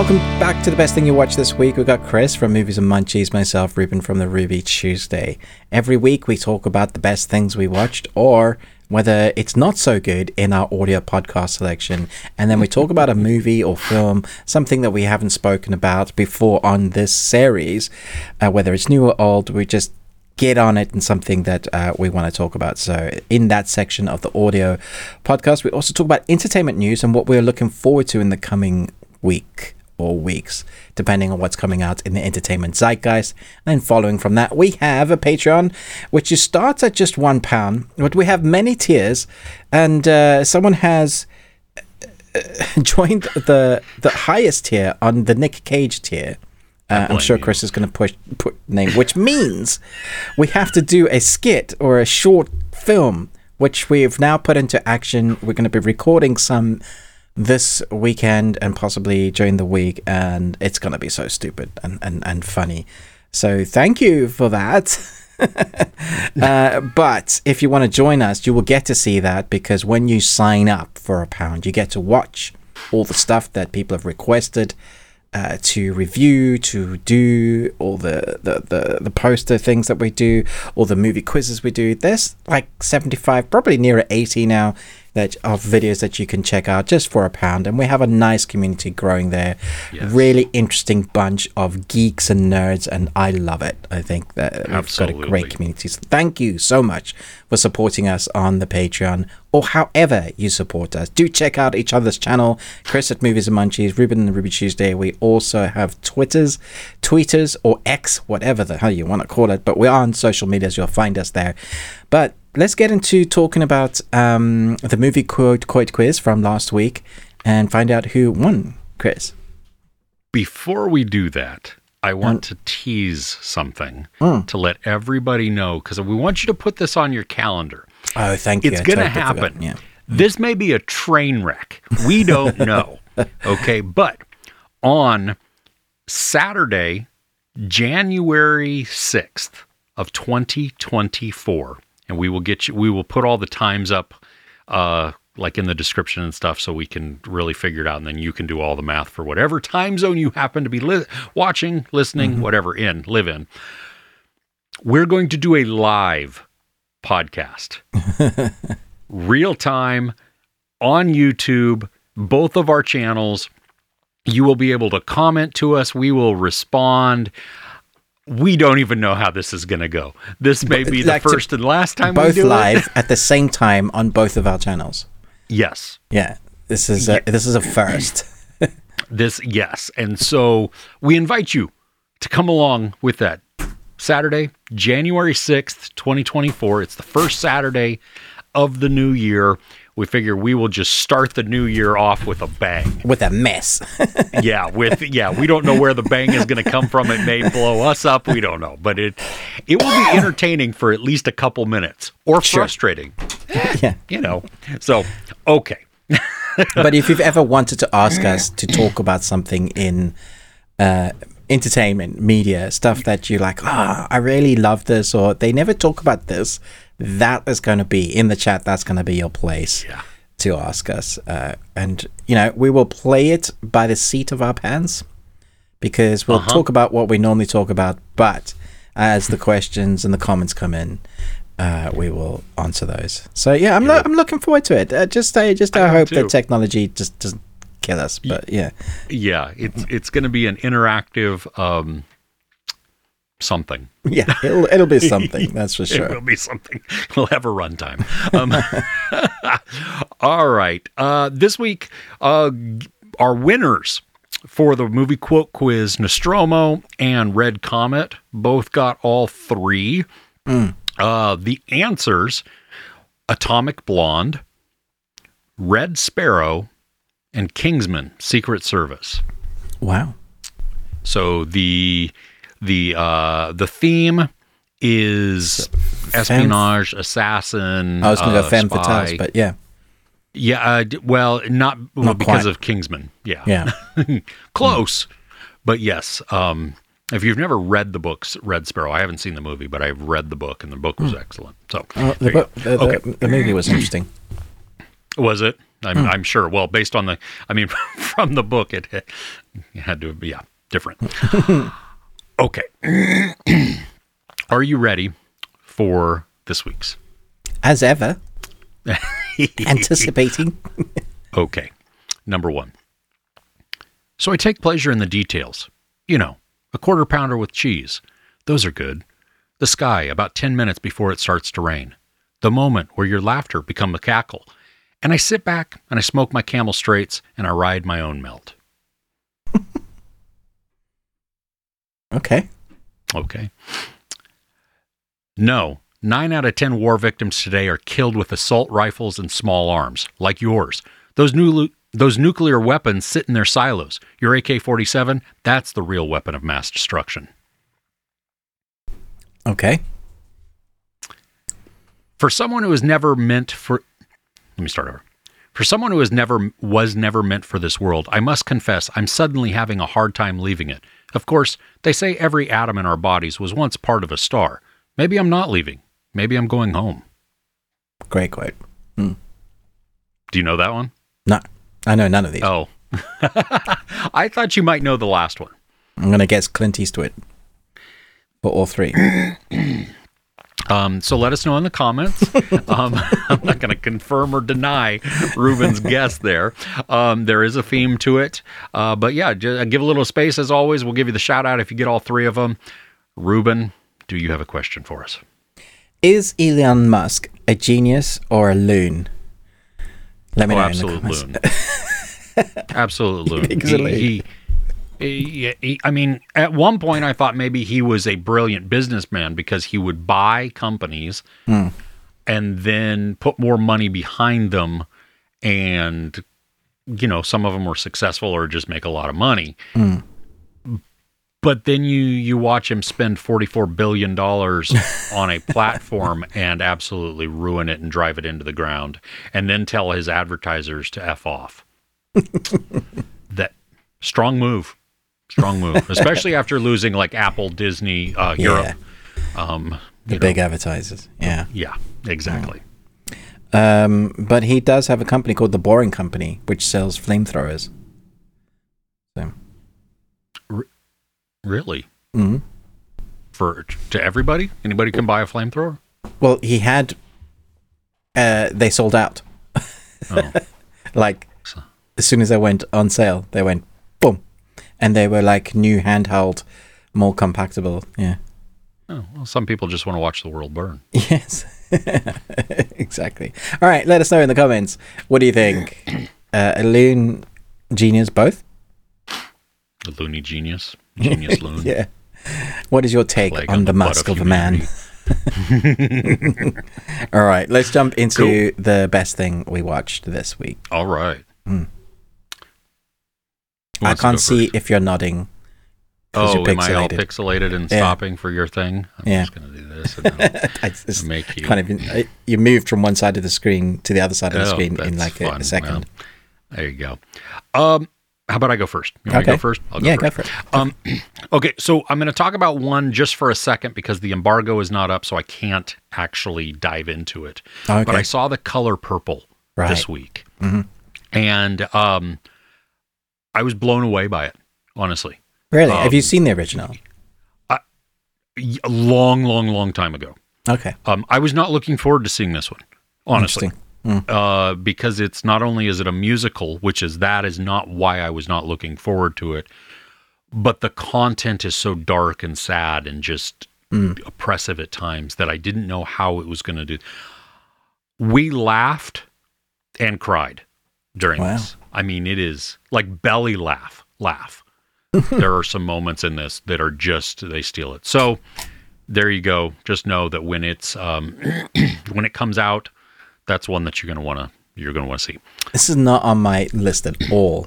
Welcome back to the best thing you watched this week. We've got Chris from Movies and Munchies, myself, Ruben from the Ruby Tuesday. Every week we talk about the best things we watched or whether it's not so good in our audio podcast selection. And then we talk about a movie or film, something that we haven't spoken about before on this series, uh, whether it's new or old. We just get on it and something that uh, we want to talk about. So, in that section of the audio podcast, we also talk about entertainment news and what we're looking forward to in the coming week or weeks, depending on what's coming out in the entertainment zeitgeist. And following from that, we have a Patreon, which starts at just one pound, but we have many tiers, and uh, someone has uh, joined the the highest tier on the Nick Cage tier. Uh, I'm sure Chris is going to push put name, which means we have to do a skit or a short film, which we've now put into action. We're going to be recording some this weekend and possibly during the week, and it's going to be so stupid and, and, and funny. So thank you for that. uh, but if you want to join us, you will get to see that because when you sign up for a pound, you get to watch all the stuff that people have requested uh, to review, to do all the, the, the, the poster things that we do, all the movie quizzes we do. There's like 75, probably nearer 80 now that of videos that you can check out just for a pound. And we have a nice community growing there. Yes. really interesting bunch of geeks and nerds and i love it. I think that Absolutely. we've got a great community. So thank you so much for supporting us on the patreon or however you support us. Do check out each other's channel chris at movies and munchies ruben and ruby tuesday. We also have twitters tweeters or x whatever the hell you want to call it but we are on social medias you'll find us there. But let's get into talking about um, the movie quote quote quiz from last week and find out who won, Chris. Before we do that, I want um, to tease something mm. to let everybody know because we want you to put this on your calendar. Oh, thank you. It's going to happen. Yeah. This may be a train wreck. We don't know. okay, but on Saturday, January 6th of 2024, and we will get you we will put all the times up uh, like in the description and stuff so we can really figure it out and then you can do all the math for whatever time zone you happen to be li- watching listening mm-hmm. whatever in live in. We're going to do a live podcast. Real time on youtube both of our channels. You will be able to comment to us. We will respond we don't even know how this is going to go. This may be like the first and last time both we do live at the same time on both of our channels. Yes. Yeah. This is a, this is a first. this yes, and so we invite you to come along with that. Saturday, January 6th, 2024. It's the first Saturday of the new year we figure we will just start the new year off with a bang. With a mess. yeah, with yeah, we don't know where the bang is going to come from. It may blow us up. We don't know, but it it will be entertaining for at least a couple minutes or sure. frustrating. yeah, you know. So okay. but if you've ever wanted to ask us to talk about something in uh, entertainment, media, stuff that you like, ah, oh, I really love this, or they never talk about this, that is going to be in the chat. That's going to be your place yeah. to ask us. Uh, and, you know, we will play it by the seat of our pants because we'll uh-huh. talk about what we normally talk about. But as the questions and the comments come in, uh, we will answer those. So yeah, I'm, lo- I'm looking forward to it. Uh, just I just I, I hope that technology just doesn't kill us. But yeah, yeah, it's it's going to be an interactive um, something. Yeah, it'll it'll be something. That's for sure. it will be something. We'll have a runtime. Um, all right. Uh, this week, uh, our winners for the movie quote quiz, Nostromo and Red Comet, both got all three. Mm. Uh, the answers: Atomic Blonde, Red Sparrow, and Kingsman: Secret Service. Wow. So the the uh, the theme is espionage, assassin. I was going to uh, go femme fatale, but yeah. Yeah, uh, well, not, well, not because quite. of Kingsman. Yeah, yeah, close, mm. but yes. Um, if you've never read the books, Red Sparrow, I haven't seen the movie, but I've read the book, and the book was mm. excellent. So uh, the, book, the, okay. the, the movie was interesting. Was it? I'm, I'm sure. Well, based on the, I mean, from the book, it, it had to be yeah different. okay, are you ready for this week's? As ever, anticipating. Okay, number one. So I take pleasure in the details. You know, a quarter pounder with cheese. Those are good. The sky about 10 minutes before it starts to rain. The moment where your laughter becomes a cackle. And I sit back and I smoke my camel straights and I ride my own melt. Okay. Okay. No, nine out of 10 war victims today are killed with assault rifles and small arms, like yours. Those new those nuclear weapons sit in their silos. Your AK 47, that's the real weapon of mass destruction. Okay. For someone who was never meant for let me start over. For someone who was never was never meant for this world, I must confess I'm suddenly having a hard time leaving it. Of course, they say every atom in our bodies was once part of a star. Maybe I'm not leaving. Maybe I'm going home. Great quote. Hmm. Do you know that one? No, I know none of these. Oh. I thought you might know the last one. I'm gonna guess Clint Eastwood for all three. Um, so let us know in the comments. Um, I'm not going to confirm or deny Ruben's guess there. Um, there is a theme to it. Uh, but yeah, ju- give a little space as always. We'll give you the shout out if you get all three of them. Ruben, do you have a question for us? Is Elon Musk a genius or a loon? Let me Oh, know absolute in the comments. loon. absolute loon. He's a loon. He, he, he- he- I mean, at one point, I thought maybe he was a brilliant businessman because he would buy companies Hmm. and then put more money behind them, and you know, some of them were successful or just make a lot of money. Hmm. But then you you watch him spend forty four billion dollars on a platform and absolutely ruin it and drive it into the ground, and then tell his advertisers to f off. that strong move, strong move, especially after losing like Apple, Disney, uh, Europe. Um, The big know, advertisers. Yeah. yeah, exactly. Um, but he does have a company called the Boring Company, which sells flamethrowers. So, Really, mhm. for to everybody, anybody can buy a flamethrower. well, he had. Uh, they sold out. Oh. Like as soon as they went on sale, they went and they were like new handheld, more compactable. Yeah. Oh, well, some people just want to watch the world burn. Yes. exactly. All right. Let us know in the comments. What do you think? Uh, a loon genius, both? The loony genius, genius loon. Yeah. What is your take Plague on the the mask of of a man? All right. Let's jump into the best thing we watched this week. All right. Hmm. I can't see first? if you're nodding. Oh, you're am I all pixelated. and Yeah. stopping for your thing? I'm Yeah. just going to do this and then I just make you. kind of you moved from one side of the screen to the other side of the Oh, screen in like a, a second. Well, there you go. Um, how about I go first? You want me to Okay. go first? I'll yeah, first. go for it. Um, okay, so I'm going to talk about one just for a second because the embargo is not up, so I can't actually dive into it. Okay. But I saw the color purple this Right. week, Mhm. and um, I was blown away by it. Honestly, Really? Have you um, seen the original? Y- a long, long, long time ago. Okay. Um, I was not looking forward to seeing this one. Honestly, Interesting. uh, because it's not only is it a musical, which is that is not why I was not looking forward to it, but the content is so dark and sad and just oppressive at times that I didn't know how it was going to do. We laughed and cried during Wow. this. I mean, it is like belly laugh, laugh. there are some moments in this that are just they steal it. So there you go. Just know that when it's um, when it comes out, that's one that you're gonna want to you're gonna want to see. This is not on my list at all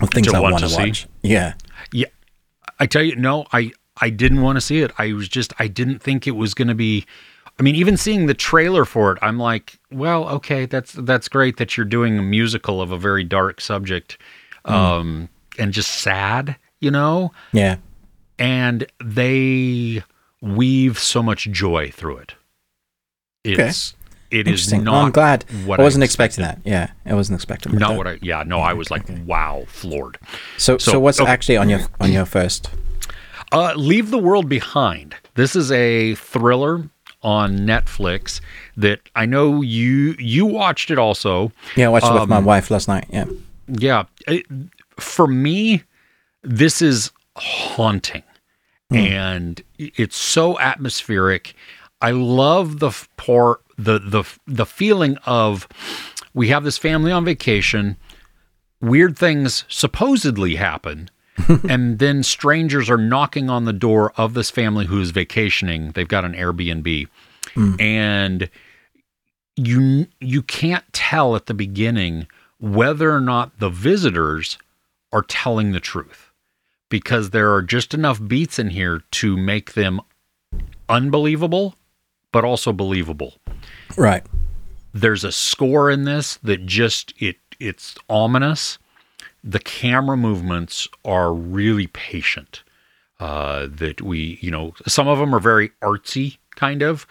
of things To I want to to see? watch. Yeah. Yeah, I tell you, no, I I didn't want to see it. I was just I didn't think it was going to be. I mean, even seeing the trailer for it, I'm like, well, okay, that's that's great that you're doing a musical of a very dark subject, um, and just sad, you know. Yeah. And they weave so much joy through it. Okay. It's it is Interesting. not. Well, I'm glad. What I wasn't expecting that. Yeah, I wasn't expecting Not that. what I. Yeah, no, I was like, wow, floored. So, so, so- what's okay. actually on your on your first? Uh, Leave the World Behind. This is a thriller on Netflix that I know you you watched it also. Yeah, I watched it with Um, my wife last night. Yeah. Yeah, it, for me, this is haunting, and it's so atmospheric. I love the part the the the feeling of we have this family on vacation. Weird things supposedly happen, and then strangers are knocking on the door of this family who is vacationing. They've got an Airbnb, mm. and you you can't tell at the beginning whether or not the visitors are telling the truth because there are just enough beats in here to make them unbelievable but also believable Right. there's a score in this that just it it's ominous the camera movements are really patient uh that we you know some of them are very artsy kind of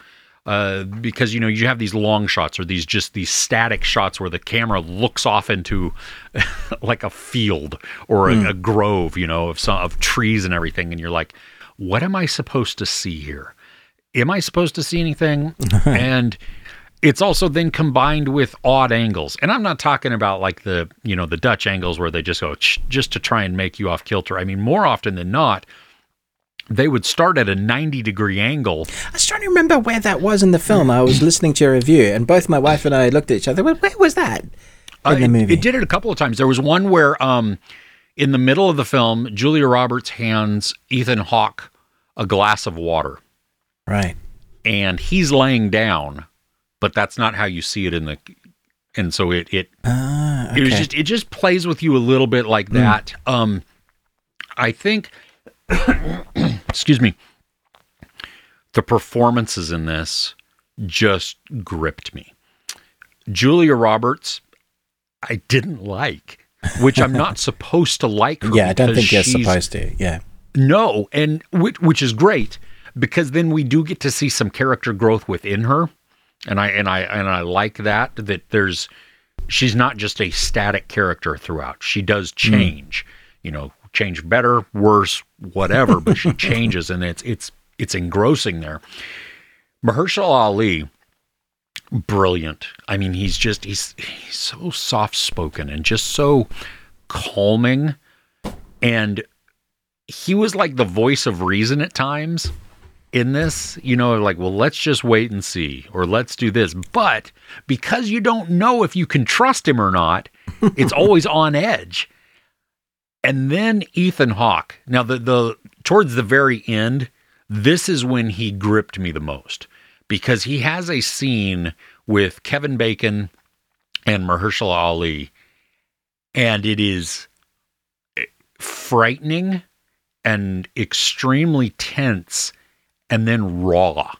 uh because you know you have these long shots or these just these static shots where the camera looks off into like a field or a, a grove you know of some of trees and everything and you're like what am i supposed to see here am I supposed to see anything? and it's also then combined with odd angles. And I'm not talking about like the, you know, the Dutch angles where they just go just to try and make you off kilter. I mean, more often than not, they would start at a 90 degree angle. I was trying to remember where that was in the film. I was listening to your review, and both my wife and I looked at each other. Where, where was that in Uh, the it- movie? It, did it a couple of times. There was one where um in the middle of the film, Julia Roberts hands Ethan Hawke a glass of water Right. and he's laying down, but that's not how you see it in the and so it it Ah, okay. it was just it just plays with you a little bit like that um i think excuse me the performances in this just gripped me julia roberts i didn't like which i'm not supposed to like her yeah, I don't think you're supposed to. Yeah. no, and which, which is great because then we do get to see some character growth within her, and I and I and I like that that there's she's not just a static character throughout. She does hmm. change, you know, change better, worse, whatever, but she changes, and it's it's it's engrossing there. Mahershala Ali, brilliant. I mean, he's just he's he's so soft spoken and just so calming and he was like the voice of reason at times in this, you know, like, well, let's just wait and see, or let's do this. But because you don't know if you can trust him or not, it's always on edge. And then Ethan Hawke. Now, the the towards the very end, this is when he gripped me the most because he has a scene with Kevin Bacon and Mahershala Ali, and it is eh, frightening and extremely tense and then raw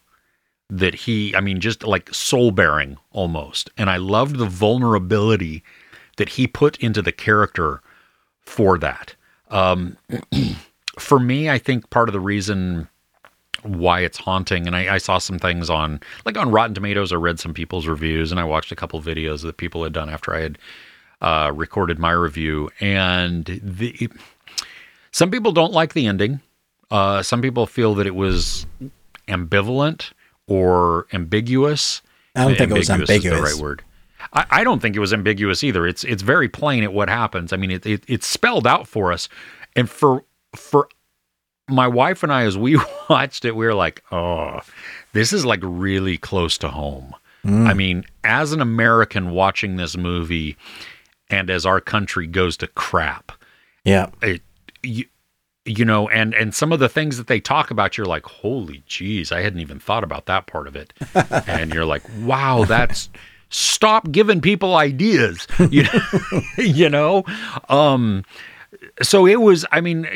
that he i mean just like soul bearing almost. And i loved the vulnerability that he put into the character for that. Um for me i think part of the reason why it's haunting and I, I saw some things on like on rotten tomatoes i read some people's reviews and i watched a couple videos that people had done after i had uh, recorded my review. And the some people don't like the ending. Uh, some people feel that it was ambivalent or ambiguous. I don't think it was Is ambiguous. the right word. I, I don't think it was ambiguous either. It's it's very plain at what happens. I mean, it, it it's spelled out for us, and for for my wife and I, as we watched it, we were like, oh, this is like really close to home. I mean, as an American watching this movie, and as our country goes to crap, Yeah. it, you, you know, and and some of the things that they talk about, you're like, holy jeez, I hadn't even thought about that part of it, and you're like, wow, that's stop giving people ideas, you know, you know, um, so it was, I mean,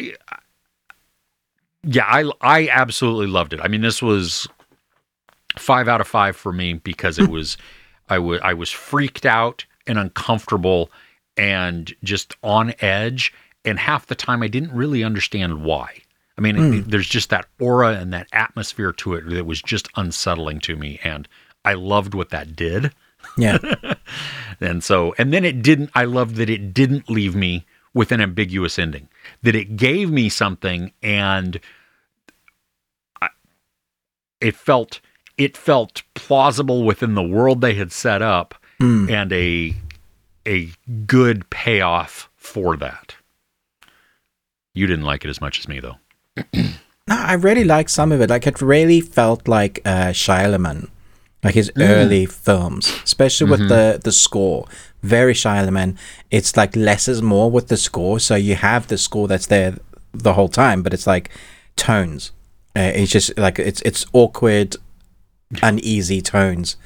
yeah, I I absolutely loved it. I mean, this was five out of five for me because it was, I was I was freaked out and uncomfortable and just on edge and half the time I didn't really understand why. I mean, it- hmm. there's just that aura and that atmosphere to it that was just unsettling to me, and I loved what that did. Yeah. And so, and then it didn't, I loved that it didn't leave me with an ambiguous ending, that it gave me something and I, it felt, it felt plausible within the world they had set up hmm. and a, a good payoff for that. You didn't like it as much as me though. No, I really like some of it. Like it really felt like uh, Shyamalan, like his early films, especially with the the score. Very Shyamalan. It's like less is more with the score. So you have the score that's there the whole time, but it's like tones. Uh, it's just like it's it's awkward, uneasy tones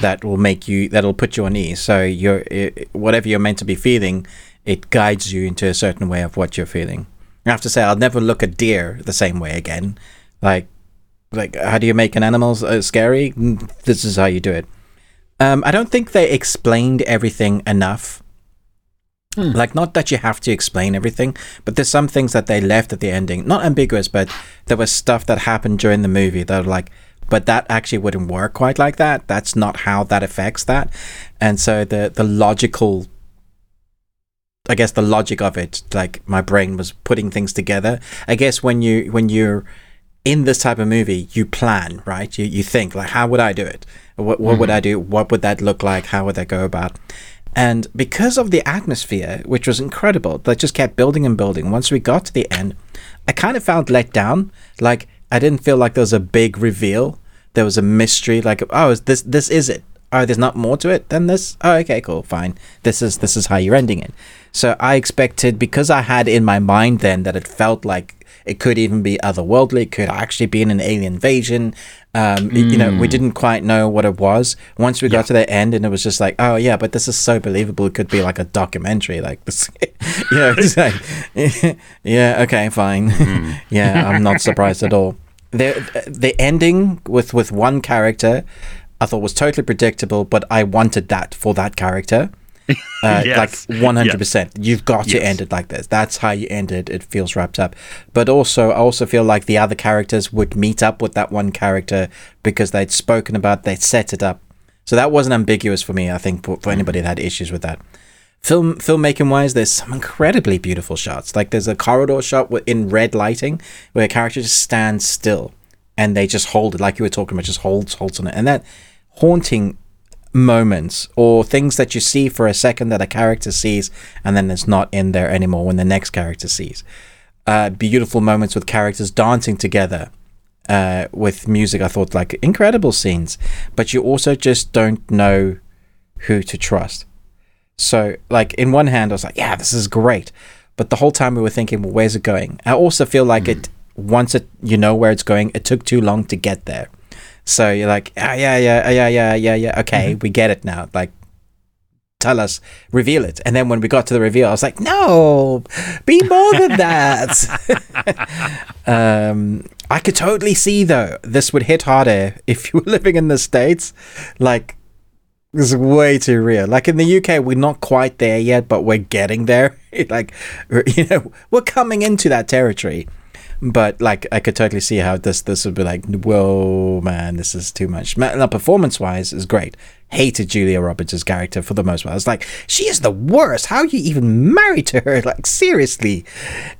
that will make you that'll put you on ease. So you're it, whatever you're meant to be feeling, it guides you into a certain way of what you're feeling. I have to say, I'll never look at deer the same way again. Like, like how do you make an animal uh, scary? Mm, This is how you do it. Um, I don't think they explained everything enough. Like, not that you have to explain everything, but there's some things that they left at the ending, not ambiguous, but there was stuff that happened during the movie that were like, but that actually wouldn't work quite like that. That's not how that affects that. And so the the logical I guess the logic of it, like my brain was putting things together. I guess when you when you're in this type of movie, you plan, right? You you think like, how would I do it? What what would I mm-hmm. do? What would that look like? How would that go about? And because of the atmosphere, which was incredible, that just kept building and building. Once we got to the end, I kind of felt let down. Like I didn't feel like there was a big reveal. There was a mystery. Like oh, is this this is it? Oh, there's not more to it than this. Oh, okay, cool, fine. This is this is how you're ending it. So I expected because I had in my mind then that it felt like it could even be otherworldly. It could actually be in an alien invasion. Um, it- You know, we didn't quite know what it was. Once we got to the end, and it was just like, oh yeah, but this is so believable. It could be like a documentary, like this. you know, it's like, yeah, okay, fine. yeah, I'm not surprised at all. The the ending with with one character, I thought was totally predictable, but I wanted that for that character. Uh, Yes. Like 100%. You've got to end it like this. That's how you end it. It feels wrapped up. But also, I also feel like the other characters would meet up with that one character because they'd spoken about, they'd set it up. So that wasn't ambiguous for me, I think, for, for anybody that had issues with that. Film filmmaking wise, there's some incredibly beautiful shots. Like there's a corridor shot in red lighting where a character just stands still and they just hold it, like you were talking about, just holds holds on it, and that haunting moments or things that you see for a second that a character sees and then it's not in there anymore when the next character sees. Uh, beautiful moments with characters dancing together uh, with music. I thought like incredible scenes, but you also just don't know who to trust. So, like, in one hand, I was like, yeah, this is great. But the whole time we were thinking, well, where's it going? I also feel like it, once it, you know where it's going, it took too long to get there. So you're like, ah, yeah, yeah, yeah, yeah, yeah, yeah. Okay, we get it now. Like, tell us, reveal it. And then when we got to the reveal, I was like, no, be more than that. um, I could totally see though this would hit harder if you were living in the states. Like, this is way too real. Like in the UK, we're not quite there yet, but we're getting there. like, you know, we're coming into that territory. But like, I could totally see how this this would be like, whoa, man, this is too much. Now, performance wise, is great. Hated Julia Roberts' character for the most part. I was like, she is the worst. How are you even married to her? Like, seriously.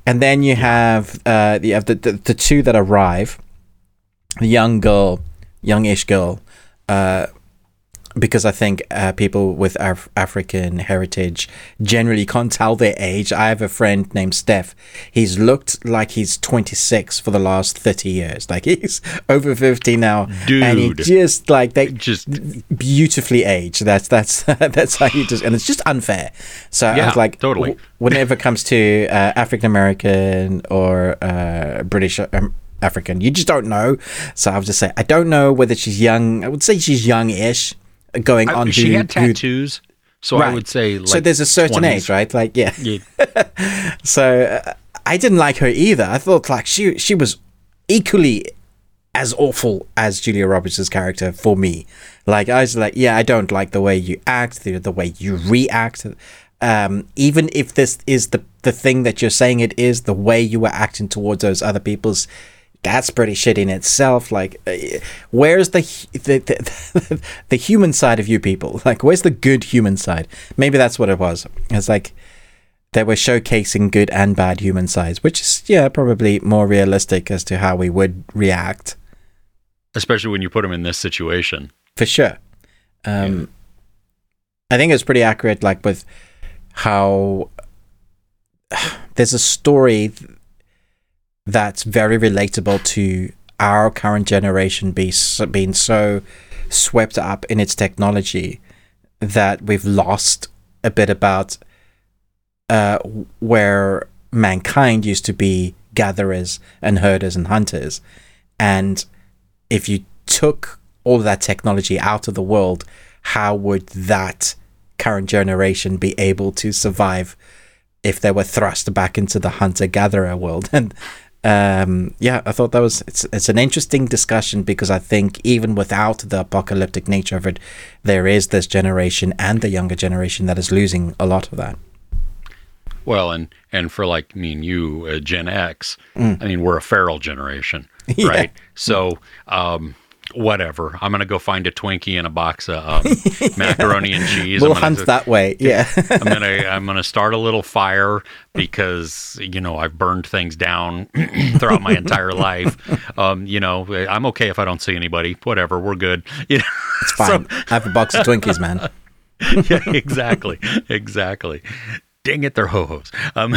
And then you have uh, you have the, the the two that arrive the young girl, youngish girl, uh, because I think uh, people with Af- African heritage generally can't tell their age. I have a friend named Steph. He's looked like he's 26 for the last 30 years. Like he's over 50 now, and he just like they Just beautifully aged. That's that's that's how you just, and it's just unfair. So I was like, totally. w- whenever it comes to uh, African American or uh, British um, African, you just don't know. So I would just say, I don't know whether she's young. I would say she's young-ish, going on. She who- had who- tattoos, so I would say like so there's a certain 20s. age, right? Like, yeah. Yeah. So uh, I didn't like her either. I thought like she she was equally as awful as Julia Roberts' character for me. Like I was like, yeah, I don't like the way you act, the, the way you react. Um, even if this is the the thing that you're saying it is, the way you were acting towards those other people's that's pretty shitty in itself. Like, uh, where's the, the, the the human side of you people? Like, where's the good human side? Maybe that's what it was. It's like they were showcasing good and bad human sides, which is yeah probably more realistic as to how we would react Especially when you put them in this situation. for sure. Um, I think it's pretty accurate, like with how there's a story that's very relatable to our current generation be being so swept up in its technology that we've lost a bit about uh, where mankind used to be gatherers and herders and hunters. And if you took all that technology out of the world, how would that current generation be able to survive if they were thrust back into the hunter gatherer world? And um, yeah, I thought that was it's it's an interesting discussion because I think even without the apocalyptic nature of it, there is this generation and the younger generation that is losing a lot of that. Well, and and for like me and you, uh, Gen X, I mean, we're a feral generation, Mm. Yeah. right? So, um, whatever. I'm gonna go find a Twinkie and a box of um, macaroni and cheese. we'll hunt that way. Yeah. I'm gonna I'm gonna start a little fire because you know I've burned things down throughout my entire life. Um, you know, I'm okay if I don't see anybody. Whatever, we're good. You know, It's fine. I have a box of Twinkies, man. yeah, exactly, exactly. Dang it, they're ho hos. Um,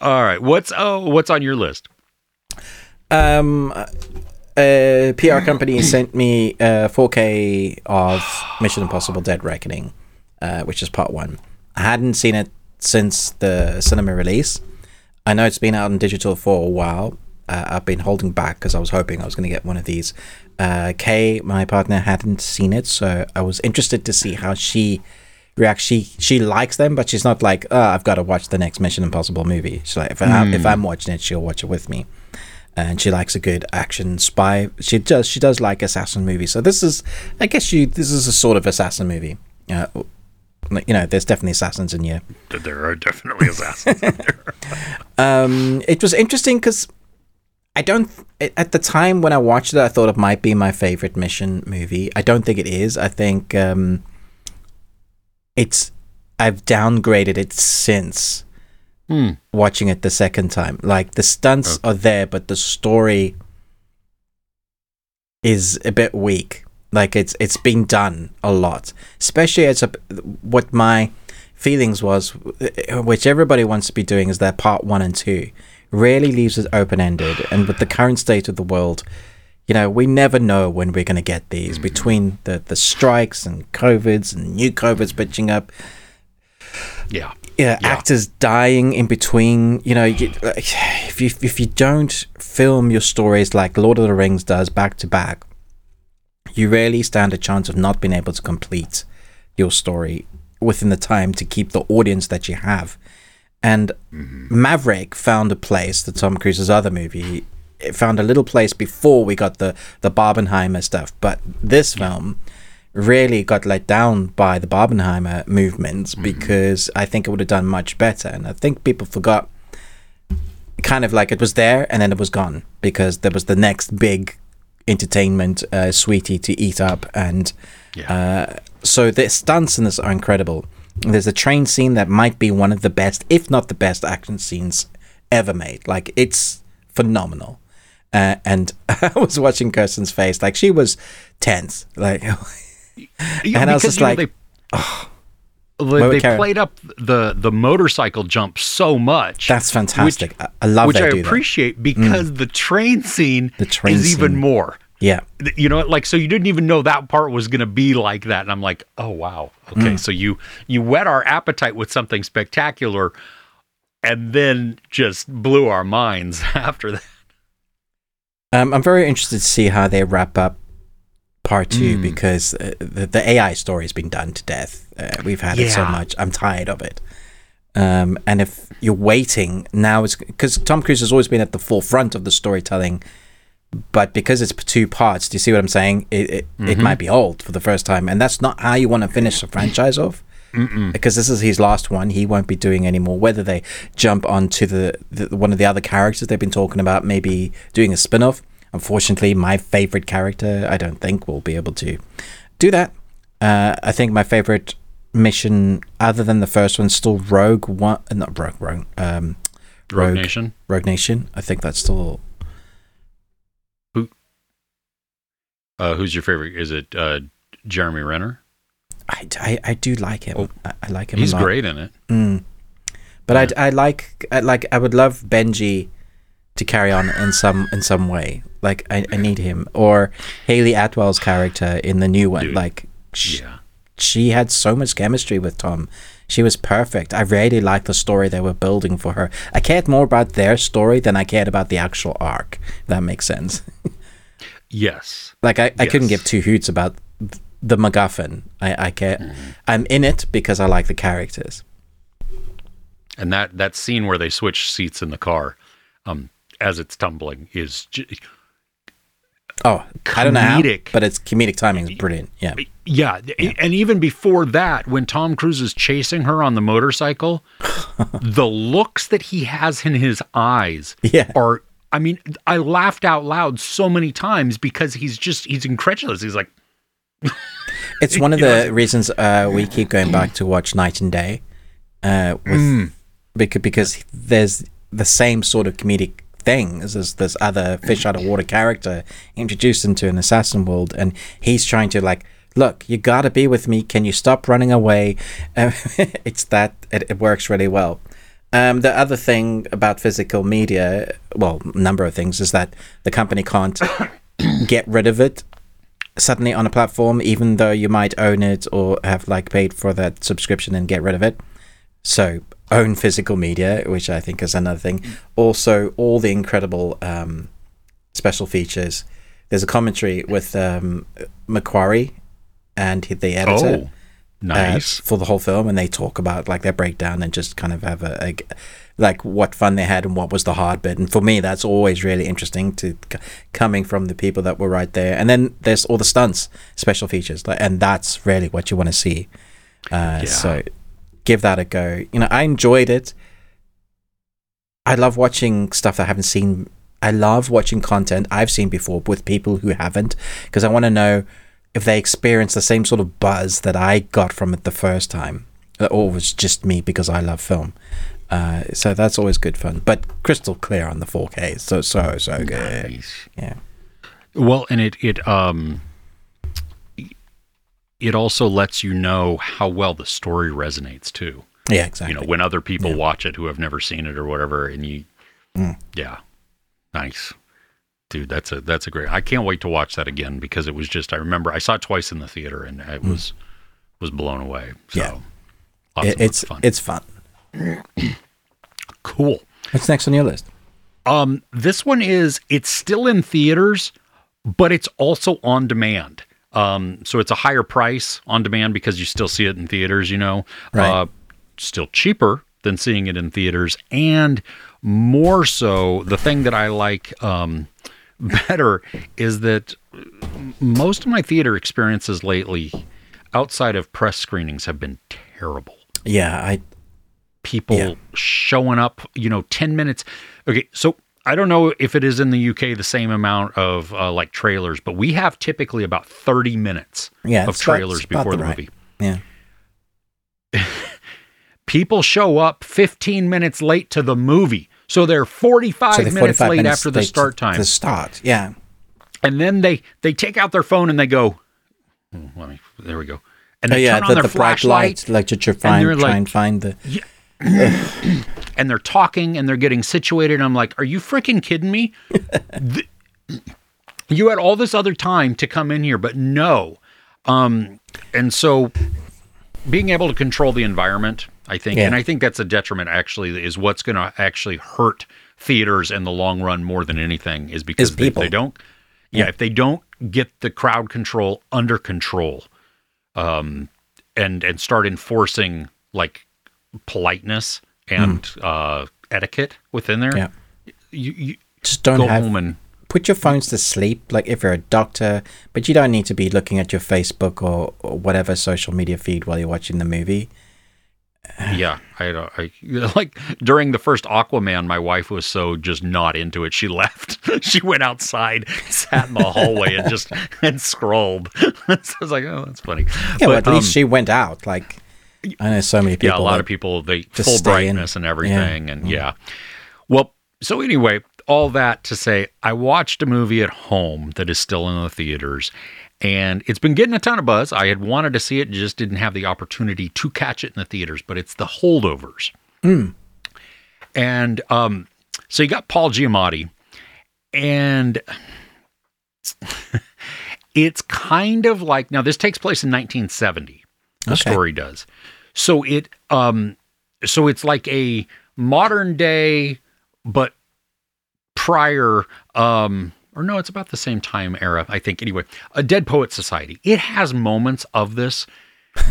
all right, what's oh, what's on your list? Um, a PR company sent me uh, 4K of Mission Impossible: Dead Reckoning, uh, which is part one. I hadn't seen it since the cinema release. I know it's been out in digital for a while. Uh, I've been holding back because I was hoping I was going to get one of these. Uh, Kay, my partner, hadn't seen it, so I was interested to see how she reacts. She she likes them, but she's not like, oh, I've got to watch the next Mission Impossible movie. She's like, if, I, if I'm watching it, she'll watch it with me and she likes a good action spy. She does. She does like assassin movies. So this is, I guess, you. This is a sort of assassin movie. Uh, you know, there's definitely assassins in here. There are definitely assassins. Um, it was interesting because I don't. At the time when I watched it, I thought it might be my favorite mission movie. I don't think it is. I think um, it's. I've downgraded it since Hmm. watching it the second time. Like the stunts are there, but the story is a bit weak. Like it's it's been done a lot, especially as a, what my feelings was, which everybody wants to be doing, is that part one and two really leaves it open ended. And with the current state of the world, you know, we never know when we're going to get these between the the strikes and covids and new covids pitching up Yeah. Yeah, Yeah. actors dying in between. You know, you, like, if you if you don't film your stories like Lord of the Rings does back to back, you rarely stand a chance of not being able to complete your story within the time to keep the audience that you have. And mm-hmm. Maverick found a place, the Tom Cruise's other movie, it found a little place before we got the the Barbenheimer stuff. But this film really got let down by the Barbenheimer movements because I think it would have done much better. And I think people forgot kind of like it was there and then it was gone because there was the next big entertainment uh, sweetie to eat up. And Yeah. uh, so the stunts in this are incredible. There's a train scene that might be one of the best, if not the best, action scenes ever made. Like it's phenomenal. Uh, and I was watching Kirsten's face, like she was tense. Like Yeah, And I was just you know, like, they, Wait, they, Karen. played up the the motorcycle jump so much. that's fantastic. I, I love which I do that. appreciate because the train scene The train is even more. Yeah, You know, like so you didn't even know that part was going to be like that, and I'm like, oh wow, okay. Mm. So you you whet our appetite with something spectacular, and then just blew our minds after that. um, I'm very interested to see how they wrap up part two because uh, the, the AI story has been done to death. Uh, we've had it so much. I'm tired of it. Um, and if you're waiting now, it's because Tom Cruise has always been at the forefront of the storytelling, but because it's two parts, do you see what I'm saying? It it, Mm-hmm. it might be old for the first time, and that's not how you want to finish a franchise off. because this is his last one. He won't be doing anymore. Whether they jump onto the, the one of the other characters they've been talking about, maybe doing a spin off. Unfortunately, my favorite character, I don't think, will be able to do that. Uh, I think my favorite mission, other than the first one, still Rogue One, uh, not Rogue, Rogue, um, Rogue Nation. Rogue Nation. I think that's still Uh, who's your favorite? Is it uh, Jeremy Renner? I, I, I do like him. Oh, I, I like him. He's a lot. great in it. Mm. But I, I like I like I would love Benji to carry on in some in some way. Like I, I need him or Hayley Atwell's character in the new one. Dude. Like sh- Yeah. she had so much chemistry with Tom. She was perfect. I really liked the story they were building for her. I cared more about their story than I cared about the actual arc. That makes sense. Yes. Like I, I couldn't give two hoots about the MacGuffin. I, I care. I'm in it because I like the characters. And that that scene where they switch seats in the car, um, as it's tumbling, is j- Oh, I don't know how, but it's comedic timing is brilliant. Yeah, yeah. And even before that, when Tom Cruise is chasing her on the motorcycle, the looks that he has in his eyes Yeah. are. I mean, I laughed out loud so many times because he's just he's incredulous. He's like, it's one of the reasons uh, we keep going back to watch Knight and Day, uh, with because because there's the same sort of comedic thing as this, other fish out of water character introduced into an assassin world, and he's trying to like. Look, you gotta be with me. Can you stop running away? Uh, it's that it, it works really well. Um, the other thing about physical media, well, number of things, is that the company can't get rid of it suddenly on a platform, even though you might own it or have like paid for that subscription and get rid of it. So own physical media, which I think is another thing. Also, all the incredible um, special features. There's a commentary with um, McQuarrie and the editor oh, nice. uh, for the whole film, and they talk about like their breakdown and just kind of have a, a like what fun they had and what was the hard bit. And for me, that's always really interesting to c- coming from the people that were right there. And then there's all the stunts, special features, like, and that's really what you want to see. Uh, Yeah. So give that a go. You know, I enjoyed it. I love watching stuff that I haven't seen. I love watching content I've seen before with people who haven't because I want to know if they experience the same sort of buzz that I got from it the first time, or it was just me because I love film. Uh, so that's always good fun. But crystal clear on the 4K, so so so good. Nice. Yeah, Well, and it it um it also lets you know how well the story resonates too. yeah, exactly. You know, when other people watch it who have never seen it or whatever, and you, Mm. yeah, nice, dude. That's a that's a great. I can't wait to watch that again because it was just. I remember I saw it twice in the theater and it was was blown away. So, Mm. Yeah. It- it's fun. it's fun. cool. What's next on your list? Um, this one is it's still in theaters, but it's also on demand. Um, so it's a higher price on demand because you still see it in theaters, you know. Right. Uh, still cheaper than seeing it in theaters, and more so, the thing that I like um, better is that most of my theater experiences lately, outside of press screenings, have been terrible Yeah, I people Yeah. showing up, you know, 10 minutes. Okay, so I don't know if it is in the UK the same amount of uh, like trailers, but we have typically about 30 minutes yeah of it's about- trailers about before the right. movie. Yeah, People show up 15 minutes late to the movie. So they're 45 so they're minutes 45 late minutes after the start time. The start, yeah. and then they they take out their phone and they go, "Hmm, let me there we go. And Oh they yeah, turn on the, their the bright flashlight light, like to try, they're try like- and find the. and they're talking and they're getting situated. I'm like, are you freaking kidding me? Th- you had all this other time to come in here, but no. Um, and so being able to control the environment, I think, Yeah. and I think that's a detriment actually, is what's going to actually hurt theaters in the long run more than anything is because if people. they don't, yeah, if they don't get the crowd control under control, um, and and start enforcing like politeness and uh, etiquette within there. Yeah. you, you Just don't go have home and put your phones to sleep like if you're a doctor but you don't need to be looking at your facebook or, or whatever social media feed while you're watching the movie yeah, I. I like during the first Aquaman, my wife was so just not into it. She left. she went outside, sat in the hallway, and just and scrolled. so I was like, oh, that's funny. Yeah, but, at least um, she went out. Like I know so many people. Yeah, a lot of people they full brightness in. and everything, yeah. and yeah. Well, so anyway, all that to say, I watched a movie at home that is still in the theaters, and it's been getting a ton of buzz. I had wanted to see it, just didn't have the opportunity to catch it in the theaters. But it's the Holdovers, mm. and um, so you got Paul Giamatti, and it's kind of like now this takes place in 1970. The okay. story does, so it um, so it's like a modern day, but prior um or no, it's about the same time era, I think. Anyway, a Dead Poet Society. It has moments of this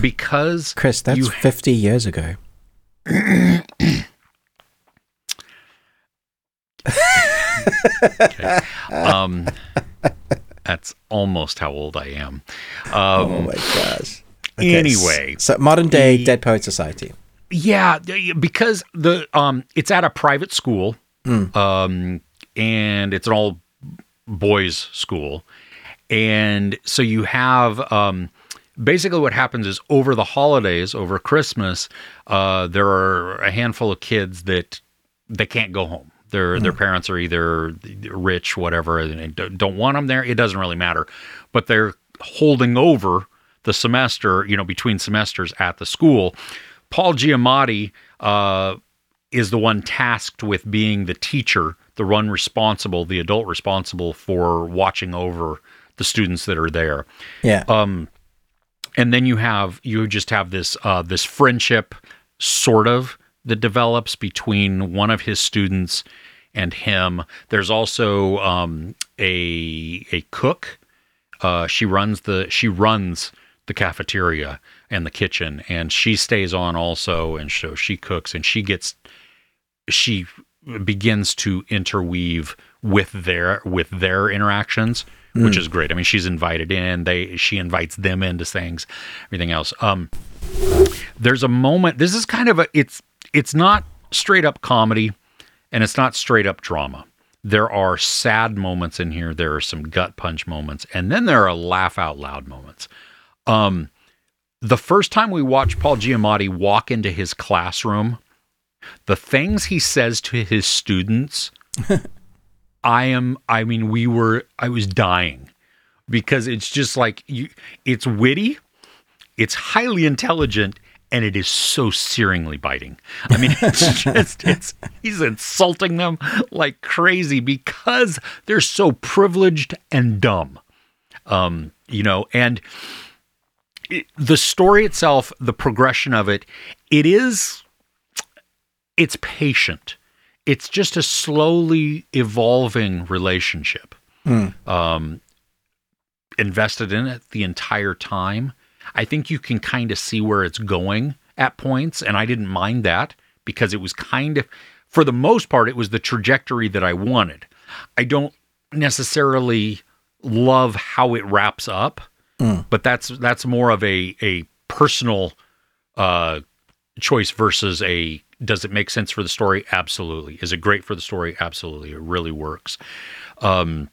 because Chris, that's you, 50 years ago. okay. Um, that's almost how old I am. Um, oh my gosh. Okay, anyway, so modern day Dead Poet Society. Yeah, because the um, it's at a private school, mm. um, and it's an all boys' school. And so you have um, basically what happens is over the holidays, over Christmas, uh, there are a handful of kids that they can't go home. Their mm. their parents are either rich, whatever, and don't want them there. It doesn't really matter, but they're holding over the semester, you know, between semesters at the school. Paul Giamatti uh, is the one tasked with being the teacher the one responsible, the adult responsible for watching over the students that are there. Yeah. Um, and then you have you just have this uh, this friendship sort of that develops between one of his students and him. There's also um, a a cook. Uh, she runs the she runs the cafeteria and the kitchen, and she stays on also, and so she cooks and she gets she begins to interweave with their with their interactions mm. which is great. I mean she's invited in. They she invites them into things everything else. Um there's a moment this is kind of a it's it's not straight up comedy and it's not straight up drama. There are sad moments in here. There are some gut punch moments and then there are laugh out loud moments um the first time we watch paul giamatti walk into his classroom the things he says to his students, I am, I mean, we were, I was dying because it's just like you, it's witty, it's highly intelligent, and it is so searingly biting. I mean, it's just, it's, he's insulting them like crazy because they're so privileged and dumb. Um, you know, and it, the story itself, the progression of it, it is it's patient. It's just a slowly evolving relationship. Mm. Um, invested in it the entire time. I think you can kind of see where it's going at points, and I didn't mind that because it was kind of, for the most part, it was the trajectory that I wanted. I don't necessarily love how it wraps up, mm. but that's that's more of a a personal uh, choice versus a does it make sense for the story? Absolutely. Is it great for the story? Absolutely. It really works. Um,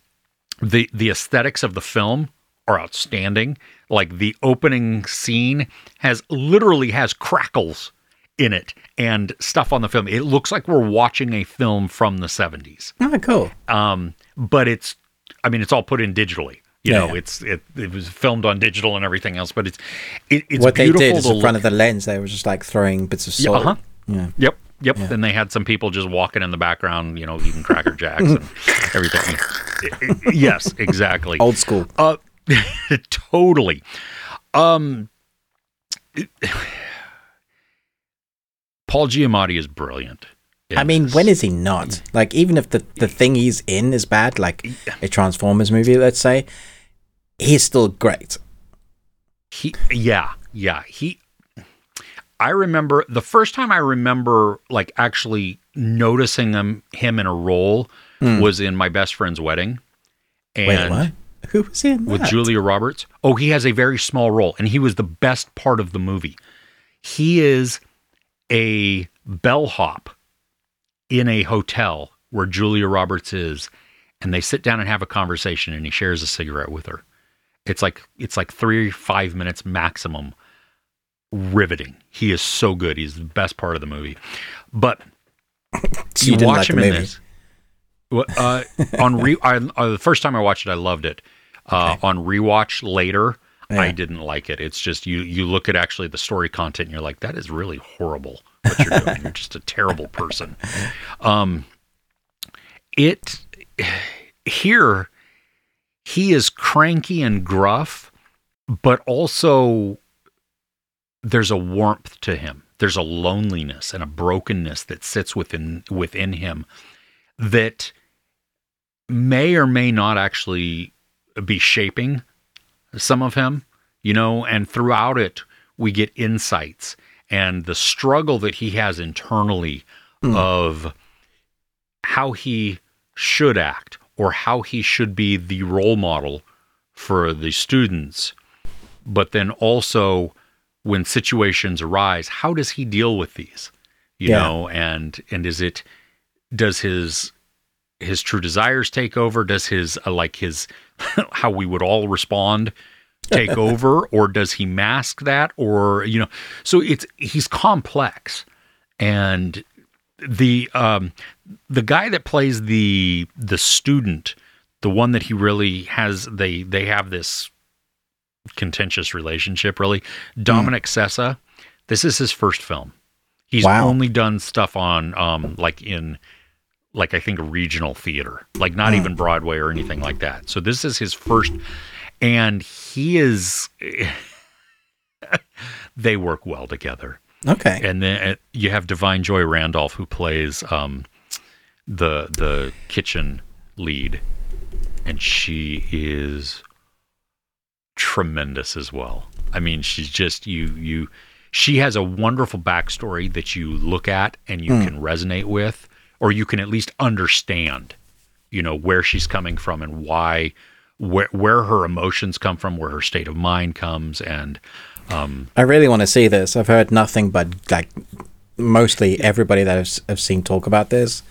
the the aesthetics of the film are outstanding. Like the opening scene has literally has crackles in it and stuff on the film. It looks like we're watching a film from the 70s. Oh, cool. Um, but it's I mean it's all put in digitally. You yeah, know, it's it, it was filmed on digital and everything else, but it's it, it's what they did is in front of the lens. They were just like throwing bits of salt. Yeah, uh-huh. Yeah. Yep. Yep. Yeah. Then they had some people just walking in the background, you know, eating Cracker Jacks and everything. yes, exactly. Old school. Uh, totally. Um, Paul Giamatti is brilliant. I mean, when is he not? Like, even if the, the thing he's in is bad, like a Transformers movie, let's say, he's still great. He, yeah, yeah. He, I remember the first time I remember like actually noticing him him in a role mm. was in my best friend's wedding. And Wait, what? Who was he in With Julia Roberts. Oh, he has a very small role and he was the best part of the movie. He is a bellhop in a hotel where Julia Roberts is, and they sit down and have a conversation, and he shares a cigarette with her. It's like it's like three five minutes maximum. Riveting. He is so good. He's the best part of the movie. But So you, didn't like the movie? Well, Uh, on re, I, uh, the first time I watched it, I loved it. Uh, On rewatch later, I didn't like it. It's just you you look at actually the story content, and you're like, that is really horrible. What you're doing, you're just a terrible person. Um, it here, he is cranky and gruff, but also there's a warmth to him. There's a loneliness and a brokenness that sits within within him that may or may not actually be shaping some of him, you know, and throughout it we get insights and the struggle that he has internally hmm. of how he should act or how he should be the role model for the students. But then also when situations arise how does he deal with these? You Yeah. know and and is it does his his true desires take over? Does his uh, like his how we would all respond take over? Or does he mask that? Or you know so it's he's complex. And the um the guy that plays the the student the one that he really has they they have this contentious relationship really dominic sessa this is his first film. He's Wow. only done stuff on um like in like i think regional theater like not even broadway or anything like that. So this is his first and he is they work well together. Okay. and then uh, you have Da'Vine Joy Randolph who plays um, the the kitchen lead, and she is tremendous as well. I mean, she's just you you. She has a wonderful backstory that you look at and you hmm. can resonate with, or you can at least understand, you know, where she's coming from and why, where where her emotions come from, where her state of mind comes, and um, I really want to see this. I've heard nothing but like mostly everybody that I've, I've seen talk about this.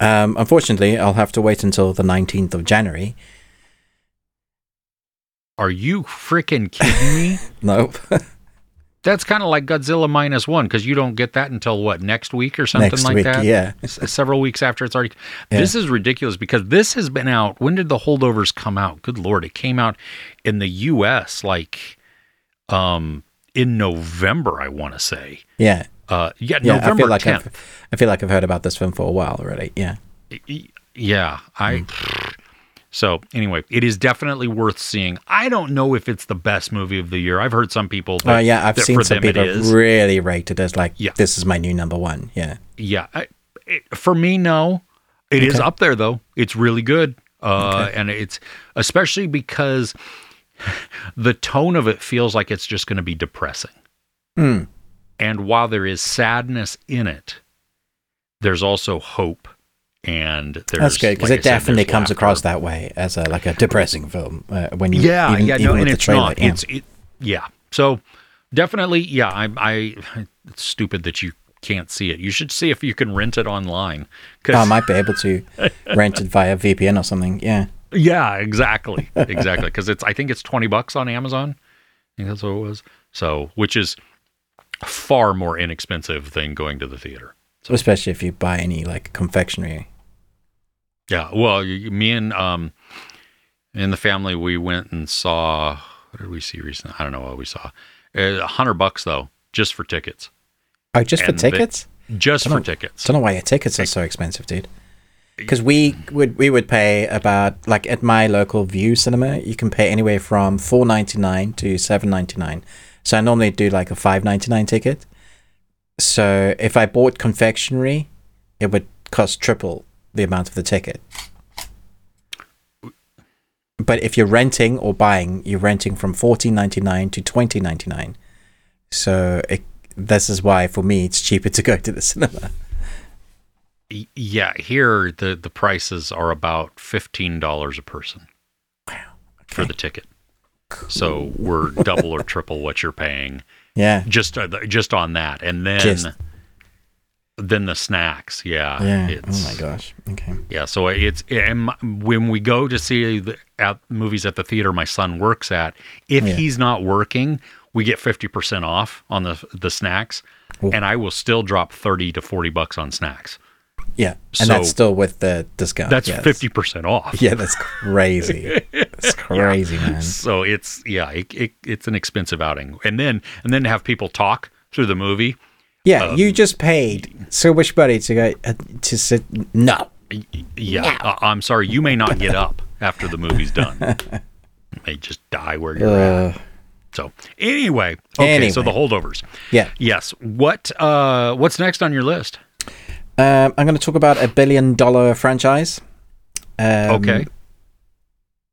Um, unfortunately, I'll have to wait until the 19th of January. are you freaking kidding me? Nope. That's kind of like Godzilla minus one because you don't get that until what next week or something Next like week, that. yeah. S- several weeks after it's already. This is ridiculous because this has been out. When did the holdovers come out? Good lord, it came out in the U.S. like um in November. I want to say. yeah. Uh, yeah, Yeah. November I feel like 10th. I've, I feel like I've heard about this film for a while already. Yeah. Yeah, I. So anyway, it is definitely worth seeing. I don't know if it's the best movie of the year. I've heard some people. Oh yeah, I've seen some people really rate it as like Yeah. this is my new number one. Yeah. Yeah, I, it, for me, no. It is Okay. up there though. It's really good, uh, and it's especially because the tone of it feels like it's just going to be depressing. Hmm. And while there is sadness in it, there's also hope, and there's That's good because like it said, definitely comes laughter. across that way as a like a depressing film uh, when you Yeah, even, yeah, even no, and the it's trailer. not. yeah. It's it, yeah. So definitely, yeah. I, I, it's stupid that you can't see it. You should see if you can rent it online. 'cause- Oh, I might be able to rent it via VPN or something. Yeah. Yeah, exactly, exactly. Because it's I think it's twenty bucks on Amazon. I think that's what it was. So, which is far more inexpensive than going to the theater. So especially if you buy any like confectionery. Yeah. Well, you, me and um, in the family, we went and saw. What did we see recently? I don't know what we saw. A hundred bucks though, just for tickets. Oh, just for And they- tickets? Just for don't- tickets. don't know why your tickets are so expensive, dude. Because we would we would pay about like at my local Vue Cinema, you can pay anywhere from four ninety nine to seven ninety nine. So I normally do like a five ninety nine ticket. So if I bought confectionery, it would cost triple the amount of the ticket. But if you're renting or buying, you're renting from fourteen ninety nine to twenty ninety nine. So it, this is why for me it's cheaper to go to the cinema. Yeah, here the the prices are about fifteen dollars a person for the ticket. So we're double or triple what you're paying Yeah. just uh, just on that, and then Just- Then the snacks, yeah, Yeah. It's, oh my gosh. Okay. Yeah, so it's and when we go to see the at movies at the theater my son works at, if Yeah. he's not working, we get fifty percent off on the the snacks, and I will still drop thirty to forty bucks on snacks. Yeah. And that's still with the discount. That's yes. fifty percent off. Yeah, that's crazy. That's crazy, man. So it's yeah, it, it, it's an expensive outing, and then and then have people talk through the movie. Yeah, Um, you just paid so much money to go uh, to sit. No. y- y- Yeah, I, I'm sorry, you may not get up after the movie's done. You may just die where you're at. Uh, So anyway, okay. So the holdovers. yeah. Yes. What uh what's next on your list? Um, I'm going to talk about a billion dollar franchise. Um, Okay.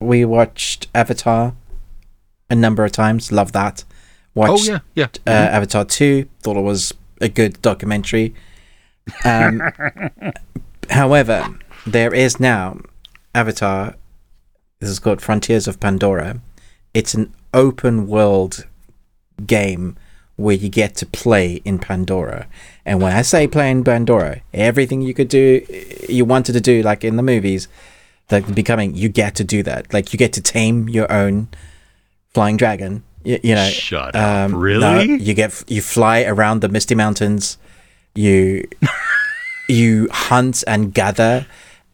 We watched Avatar a number of times. Love that. Oh Watched yeah, yeah. uh, Avatar 2. Thought it was a good documentary. Um, however, there is now Avatar. This is called Frontiers of Pandora. It's an open world game where you get to play in Pandora. And when I say play in Pandora, everything you could do, you wanted to do, like in the movies, like becoming, you get to do that. Like you get to tame your own flying dragon. You, you know, Shut up. um, Really? no, you get you fly around the misty mountains. You you hunt and gather.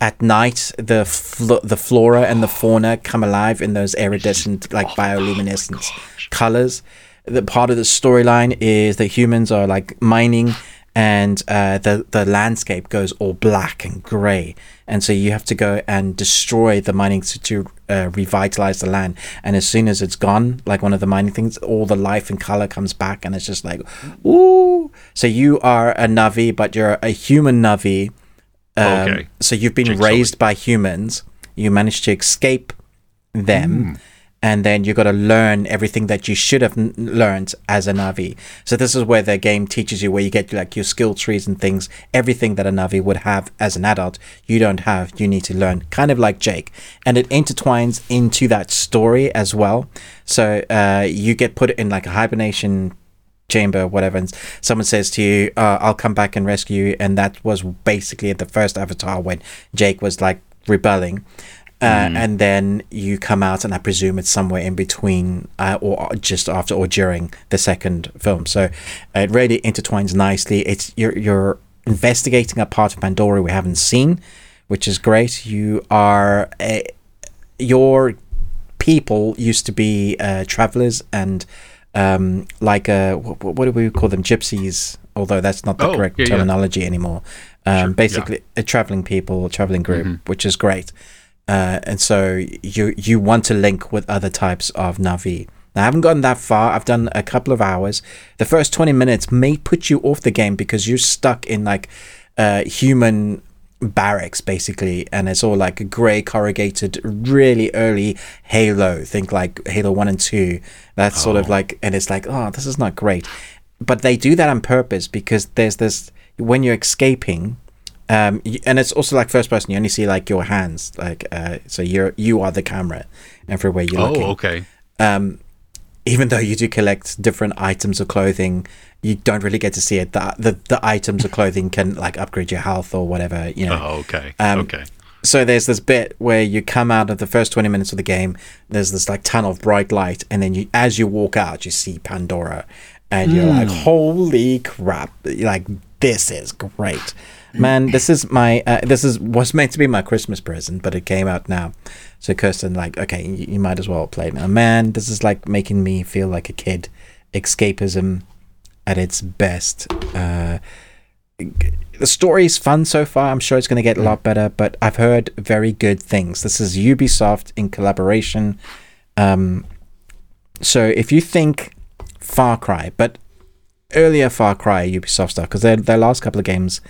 At night, the fl- the flora and the fauna come alive in those iridescent, like bioluminescent colors. The part of the storyline is that humans are like mining, and uh, the the landscape goes all black and gray, and so you have to go and destroy the mining to, to uh, revitalize the land. And as soon as it's gone, like one of the mining things, all the life and color comes back, and it's just like, ooh. So you are a Navi, but you're a human Navi. Um, Okay. So you've been Jigsaw. raised by humans. You managed to escape them. Hmm. And then you've got to learn everything that you should have n- learned as a Navi. So this is where the game teaches you, where you get like your skill trees and things, everything that a Navi would have as an adult, you don't have. You need to learn, kind of like Jake, and it intertwines into that story as well. So uh, you get put in like a hibernation chamber, whatever, and someone says to you, uh, "I'll come back and rescue you," and that was basically the first Avatar when Jake was like rebelling. Uh, And then you come out, and I presume it's somewhere in between, uh, or just after, or during the second film. So it really intertwines nicely. It's you're you're investigating a part of Pandora we haven't seen, which is great. You are a, your people used to be uh, travelers and um, like uh, what, what do we call them gypsies although that's not the Oh, correct yeah, yeah. terminology anymore um, Sure, basically a traveling people traveling group Mm-hmm. which is great uh, and so you you want to link with other types of navi. Now, I haven't gotten that far. I've done a couple of hours. The first 20 minutes may put you off the game because you're stuck in like uh, human barracks basically. And it's all like a gray corrugated really early halo. Think like halo 1 and 2 that's sort of like and it's like oh this is not great. But they do that on purpose because there's this when you're escaping um and it's also like first person you only see like your hands like uh so you're you are the camera everywhere you're looking Oh, okay. um, even though you do collect different items of clothing, you don't really get to see it. The, the the items of clothing can like upgrade your health or whatever, you know. Oh, okay. Um, okay. So there's this bit where you come out of the first 20 minutes of the game, there's this like tunnel of bright light, and then you as you walk out, you see Pandora, and you're like, holy crap! Like this is great, man. This is my uh, this is was meant to be my Christmas present, but it came out now. So Kirsten, like, okay, you, you might as well play now, man. This is like making me feel like a kid. Escapism at its best. Uh, the story is fun so far. I'm sure it's going to get a lot better, but I've heard very good things. This is Ubisoft in collaboration. Um, so if you think Far Cry, but earlier Far Cry Ubisoft stuff, because their their last couple of games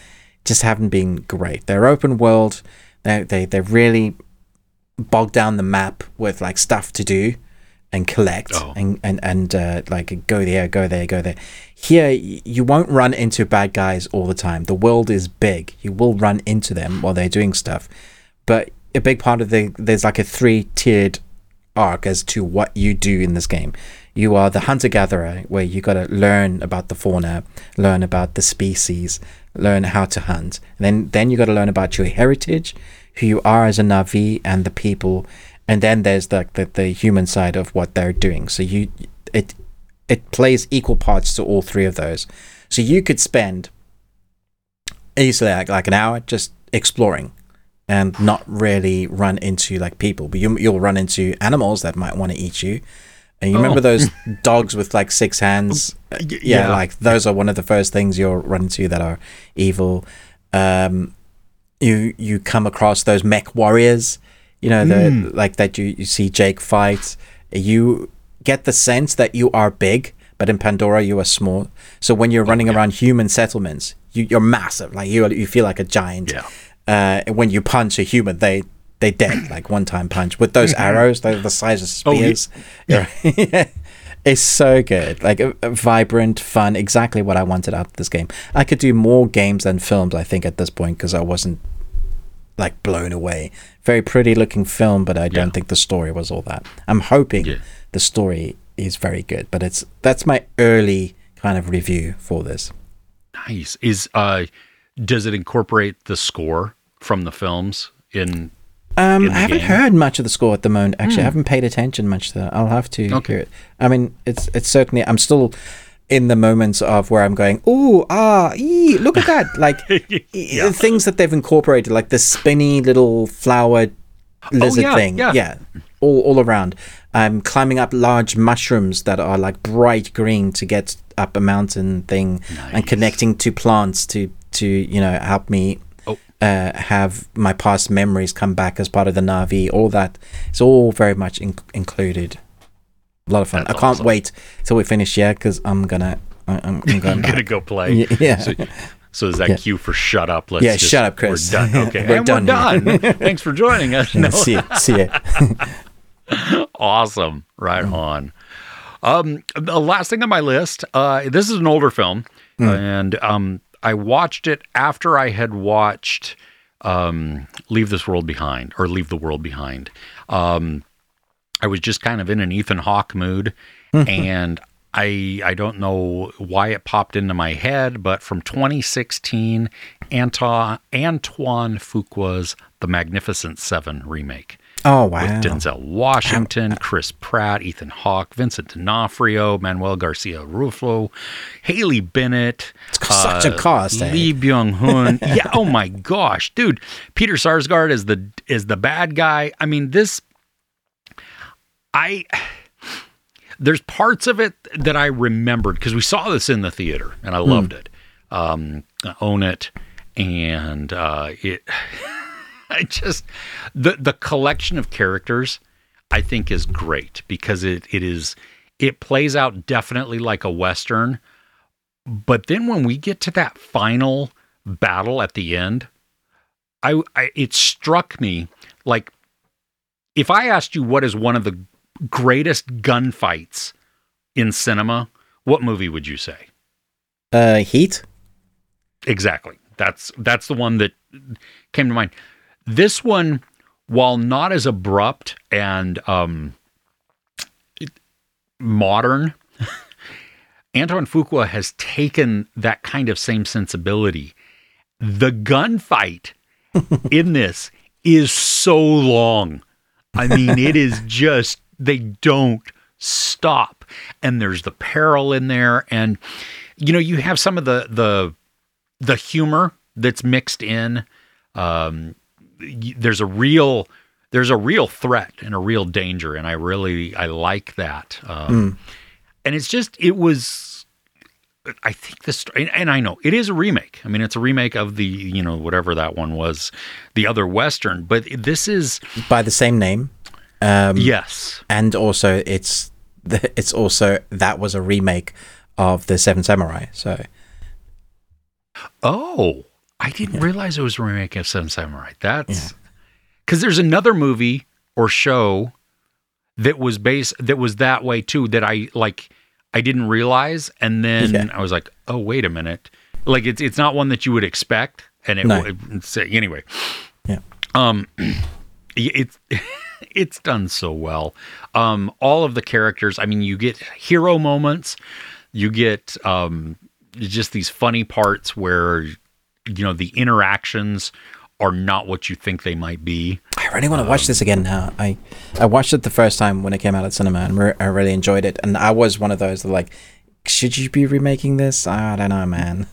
just haven't been great. They're open world. They they they really bogged down the map with like stuff to do and collect Oh. and and and uh, like go there, go there, go there. Here, you won't run into bad guys all the time. The world is big. You will run into them while they're doing stuff, but a big part of the there's like a three tiered arc as to what you do in this game. You are the hunter gatherer, where you got to learn about the fauna, learn about the species, learn how to hunt. And then then you got to learn about your heritage, who you are as a Navi, and the people. And then there's the, the the human side of what they're doing. So you it it plays equal parts to all three of those. So you could spend easily like, like an hour just exploring and not really run into like people, but you, you'll run into animals that might want to eat you. And you remember Oh. those dogs with like six hands? Uh, yeah, yeah. like those are one of the first things you'll run into that are evil. Um, you you come across those mech warriors, you know, the Hmm. like that you, you see Jake fight. You get the sense that you are big, but in Pandora you are small. So when you're running around human settlements, you, you're massive. Like you you feel like a giant. Yeah. Uh, when you punch a human, they they dead like one time punch with those arrows. They're the size of Oh, ye- spears. You're- it's so good. Like vibrant, fun. Exactly what I wanted out of this game. I could do more games than films. I think at this point because I wasn't like blown away. Very pretty looking film, but I don't Yeah. think the story was all that. I'm hoping Yeah. the story is very good, but it's that's my early kind of review for this. Nice. Is uh does it incorporate the score from the films in Um, I haven't game? heard much of the score at the moment. Actually, I haven't paid attention much to that. I'll have to Okay. hear it. I mean, it's it's certainly. I'm still in the moments of where I'm going. oh ah, ee, look at that! Like the things that they've incorporated, like the spinny little flower lizard Oh, yeah, thing. yeah. all all around. I'm climbing up large mushrooms that are like bright green to get up a mountain thing, and connecting to plants to to you know help me. Uh, have my past memories come back as part of the Navi. All that it's all very much in- included. A lot of fun. That's I can't awesome. wait till we finish here because I'm gonna. I'm, I'm going gonna go play. Yeah. So, so is that Yeah. cue for shut up? Let's Yeah, just- shut up, Chris. We're done. Okay, We're and done we're done. Thanks for joining us. No, see ya. See ya. awesome. Right Mm. on. Um, the last thing on my list. Uh, this is an older film, Mm. and um, I watched it after I had watched um, Leave This World Behind or Leave the World Behind. Um, I was just kind of in an Ethan Hawke mood, and I I don't know why it popped into my head, but from 2016, Anton Antoine Fuqua's The Magnificent Seven remake Oh wow. with Denzel Washington, Chris Pratt, Ethan Hawke, Vincent D'Onofrio, Manuel Garcia Rulfo, Haley Bennett. It's such a cost. eh? Lee Byung Hun. yeah. Oh my gosh, dude. Peter Sarsgaard is the is the bad guy. I mean, this. I. There's parts of it that I remembered because we saw this in the theater and I loved it. Um, own it, and uh, it. I just the the collection of characters I think is great because it it is it plays out definitely like a western but then when we get to that final battle at the end I, I it struck me like if I asked you what is one of the greatest gunfights in cinema what movie would you say Uh, Heat. Exactly. That's that's the one that came to mind. This one, while not as abrupt and um, modern, Antoine Fuqua has taken that kind of same sensibility. The gunfight in this is so long. I mean, it is just they don't stop, and there's the peril in there, and you know you have some of the the the humor that's mixed in. Um, there's a real there's a real threat and a real danger, and I really I like that. Um, And it's just it was. I think this, and, and I know it is a remake. I mean, it's a remake of the you know whatever that one was, the other western. But this is by the same name. Um, yes, and also it's it's also that was a remake of the Seven Samurai. So Oh, I didn't realize it was a remake of Seven Samurai. That's because there's another movie or show that was based that was that way too. That I like, I didn't realize, and then Yeah. I was like, oh wait a minute, like it's it's not one that you would expect, and it, No. it- anyway. Yeah. Um, it's it's done so well. Um, all of the characters. I mean, you get hero moments. You get um, just these funny parts where you know the interactions are not what you think they might be. I really want to watch this again now. I I watched it the first time when it came out at cinema, and re- I really enjoyed it. And I was one of those that like, should you be remaking this? I don't know, man.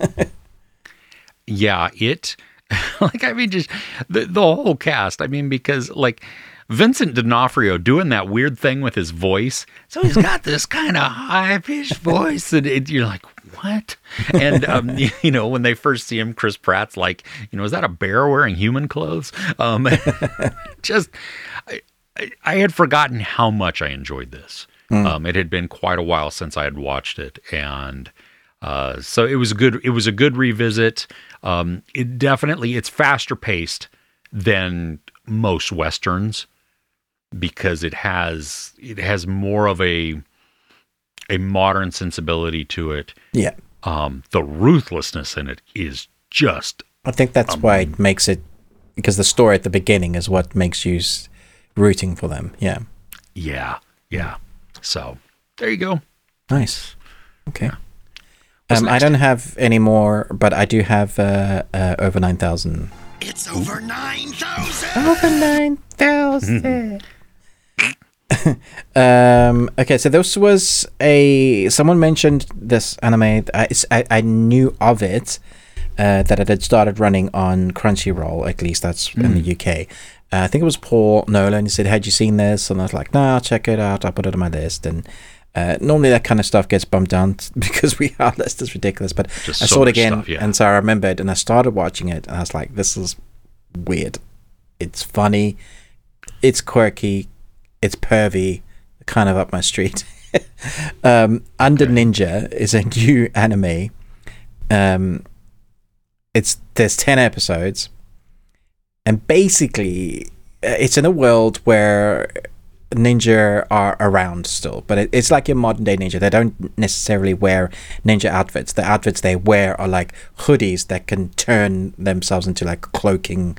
yeah, it like I mean just the the whole cast. I mean because like Vincent D'Onofrio doing that weird thing with his voice. So he's got this kind of high pitched voice, and it, you're like, what? And um, you know, when they first see him, Chris Pratt's like, you know, is that a bear wearing human clothes? Um, just, I, I, had forgotten how much I enjoyed this. Mm. Um, it had been quite a while since I had watched it, and uh, so it was good. It was a good revisit. Um, it definitely it's faster paced than most westerns because it has it has more of a a modern sensibility to it. Yeah. Um, the ruthlessness in it is just. I think that's um, why it makes it because the story at the beginning is what makes you rooting for them. Yeah. Yeah. Yeah. So there you go. Nice. Okay. Yeah. Um, I don't have any more, but I do have uh, uh, over 9,000. It's over 9,000! Over 9,000! um, okay, so this was a. Someone mentioned this anime. I, I, I knew of it, uh, that it had started running on Crunchyroll, at least that's mm. in the hmm. UK. Uh, I think it was Paul Nolan. He said, Had you seen this? And I was like, Nah, check it out. I'll put it on my list. And uh, normally that kind of stuff gets bumped down because we our list is ridiculous. But Just I so saw it again, stuff, yeah. and so I remembered, and I started watching it, and I was like, "This is weird. It's funny, it's quirky, it's pervy, kind of up my street." um, Under okay. Ninja is a new anime. Um, it's there's ten episodes, and basically, uh, it's in a world where ninja are around still, but it, it's like your modern day ninja. They don't necessarily wear ninja outfits. The outfits they wear are like hoodies that can turn themselves into like cloaking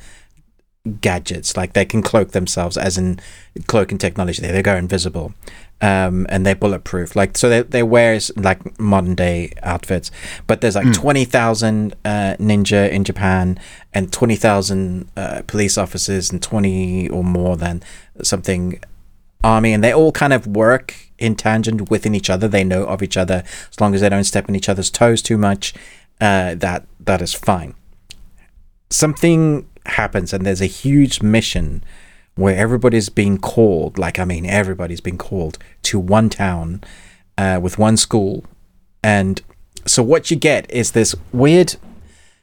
gadgets. Like they can cloak themselves, as in cloaking technology. They, they go invisible. Um, and they're bulletproof. Like so, they they wear like modern day outfits, but there's like mm. twenty thousand uh, ninja in Japan and twenty thousand uh, police officers and twenty or more than something army and they all kind of work in tangent within each other. They know of each other as long as they don't step on each other's toes too much. Uh, that that is fine. Something happens and there's a huge mission where everybody's being called. Like I mean, everybody's being called to one town uh, with one school, and so what you get is this weird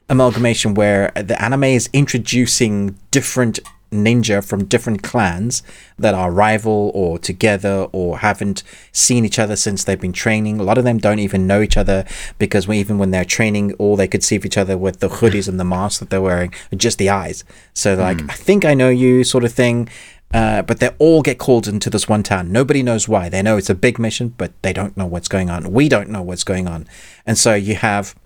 amalgamation where the anime is introducing different ninja from different clans that are rival or together or haven't seen each other since they've been training. A lot of them don't even know each other because even when they're training, all they could see of each other with the hoodies and the masks that they're wearing, just the eyes. So like, mm. I think I know you, sort of thing. Uh, but they all get called into this one town. Nobody knows why. They know it's a big mission, but they don't know what's going on. We don't know what's going on. And so you have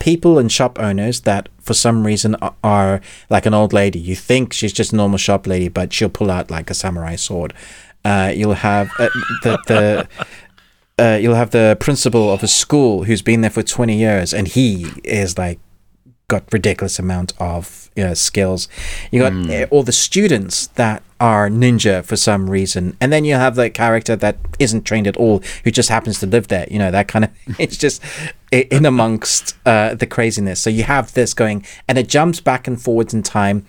people and shop owners that for some reason are, like an old lady. You think she's just a normal shop lady, but she'll pull out like a samurai sword. Uh, you'll have uh, the the. Uh, you'll have the principal of a school who's been there for 20 years and he is like got ridiculous amount of you know, skills. You got mm. all the students that are ninja for some reason, and then you have the character that isn't trained at all, who just happens to live there. You know that kind of. It's just in amongst uh, the craziness. So you have this going, and it jumps back and forwards in time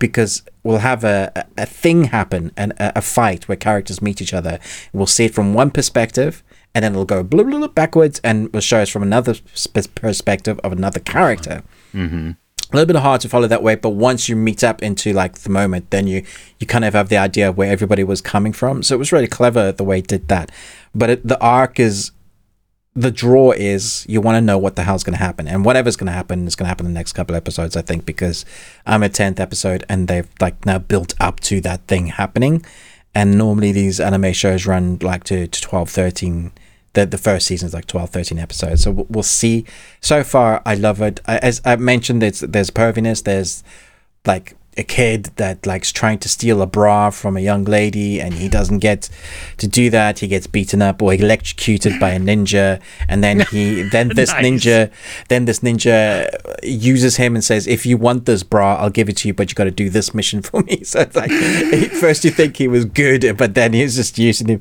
because we'll have a, a, a thing happen and a, a, fight where characters meet each other. We'll see it from one perspective, and then it'll go blah, blah, blah, backwards and will show us from another perspective of another character. Mm-hmm. A little bit hard to follow that way, but once you meet up into like the moment, then you you kind of have the idea of where everybody was coming from. So it was really clever the way it did that. But it, the arc is the draw is you want to know what the hell's going to happen and whatever's going to happen is going to happen in the next couple episodes i think because i'm at 10th episode and they've like now built up to that thing happening and normally these anime shows run like to, to 12 13 the, the first season is like 12 13 episodes. So we'll see. So far i love it. As i mentioned there's there's perviness there's like a kid that likes trying to steal a bra from a young lady and he doesn't get to do that he gets beaten up or electrocuted by a ninja and then he then this Nice. ninja then this ninja uses him and says if you want this bra i'll give it to you but you got to do this mission for me so it's like first you think he was good but then he's just using him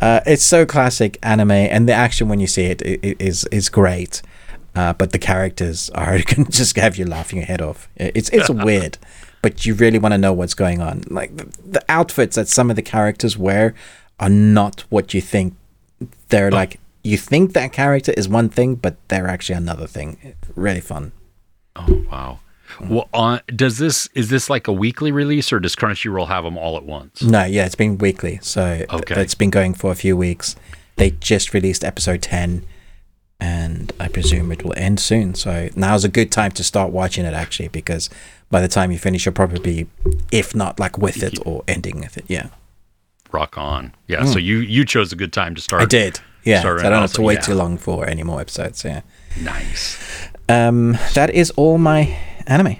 uh, it's so classic anime and the action when you see it, i i- is is great uh, but the characters are just have you laughing your head off. It's it's weird, but you really want to know what's going on. Like the, the outfits that some of the characters wear are not what you think. They're oh. like you think that character is one thing, but they're actually another thing. Really fun. Oh wow. Well, on does this is this like a weekly release or does Crunchyroll have them all at once? No, yeah, it's been weekly, so th- it's been going for a few weeks. They just released episode ten, and I presume it will end soon. So now's a good time to start watching it actually, because by the time you finish, you'll probably be, if not like with it or ending with it. Yeah, Rock on. Yeah. So you you chose a good time to start. I did. Yeah, so I don't have to wait yeah. too long for any more episodes. Yeah, Nice. um, that is all my anime.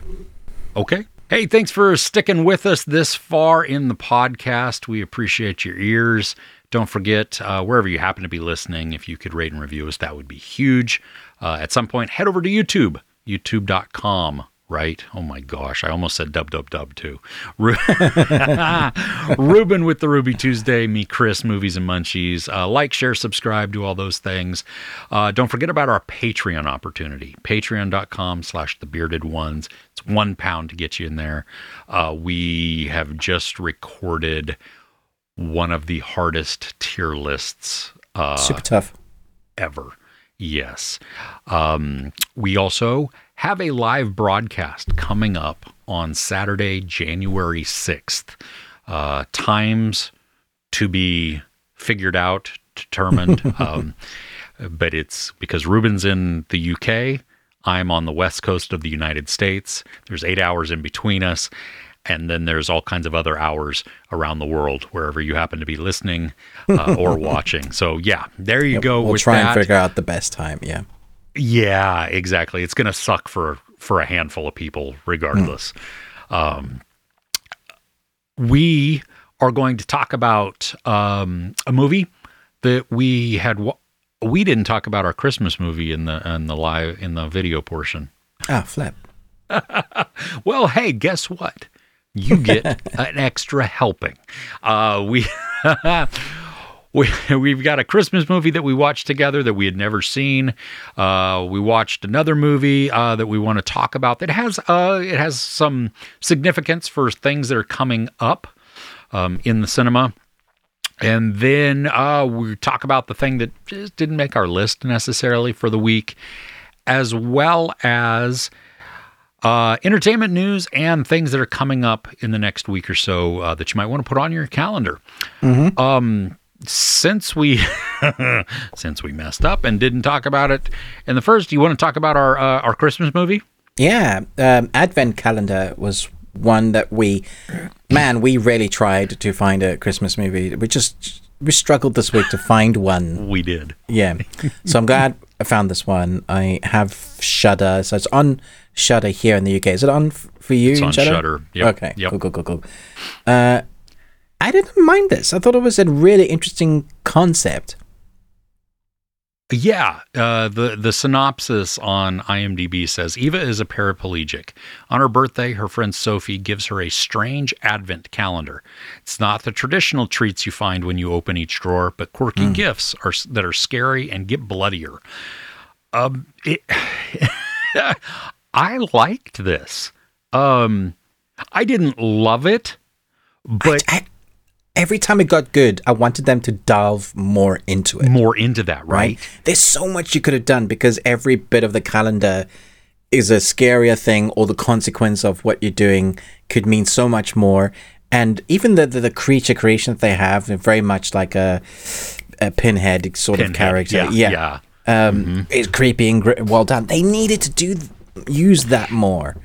Okay. Hey, thanks for sticking with us this far in the podcast. We appreciate your ears. Don't forget, uh, wherever you happen to be listening, if you could rate and review us, that would be huge. Uh, at some point, head over to YouTube, youtube.com, right? Oh my gosh, I almost said dub dub dub too. Ru- Ruben with the Ruby Tuesday, me, Chris, Movies and Munchies. Uh, like, share, subscribe, do all those things. Uh, don't forget about our Patreon opportunity, patreon.com slash the bearded ones. It's one pound to get you in there. Uh, we have just recorded one of the hardest tier lists uh, Super tough. ever. Yes. Um, we also have a live broadcast coming up on Saturday, January 6th. Uh, times to be figured out, determined. um, but it's because Ruben's in the UK. I'm on the west coast of the United States. There's eight hours in between us. And then there's all kinds of other hours around the world, wherever you happen to be listening uh, or watching. So, yeah, there you go. We'll try that. and figure out the best time. Yeah. Yeah, exactly. It's going to suck for for a handful of people, regardless. Um, we are going to talk about um, a movie that we had. wa- We didn't talk about our Christmas movie in the in the live in the video portion. Ah, flip. Well, hey, guess what? You get an extra helping. Uh, we. We, we've got a Christmas movie that we watched together that we had never seen. Uh, we watched another movie uh, that we want to talk about that has uh, it has some significance for things that are coming up um, in the cinema. And then uh, we talk about the thing that just didn't make our list necessarily for the week, as well as uh, entertainment news and things that are coming up in the next week or so uh, that you might want to put on your calendar. Um, since we since we messed up and didn't talk about it in the first, you want to talk about our uh, our Christmas movie? Yeah, um, Advent calendar was one that we, man, we really tried to find a Christmas movie. We just we struggled this week to find one. We did. Yeah, so I'm glad I found this one. I have Shudder, so it's on Shudder here in the UK. Is it on for you? It's on Shudder? Shudder. Yep. Okay. Yep. Cool. Cool. Cool. Cool. Uh, I didn't mind this. I thought it was a really interesting concept. Yeah, uh, the the synopsis on IMDb says Eva is a paraplegic. On her birthday, her friend Sophie gives her a strange advent calendar. It's not the traditional treats you find when you open each drawer, but quirky gifts are that are scary and get bloodier. Um, it, I liked this. Um, I didn't love it, but I, every time it got good, I wanted them to delve more into it. more into that, right? right? There's so much you could have done because every bit of the calendar is a scarier thing, or the consequence of what you're doing could mean so much more. And even the the, the creature creation that they have, they're very much like a a pinhead sort of character. yeah, yeah. Um, It's creepy and gr- well done. They needed to do use that more.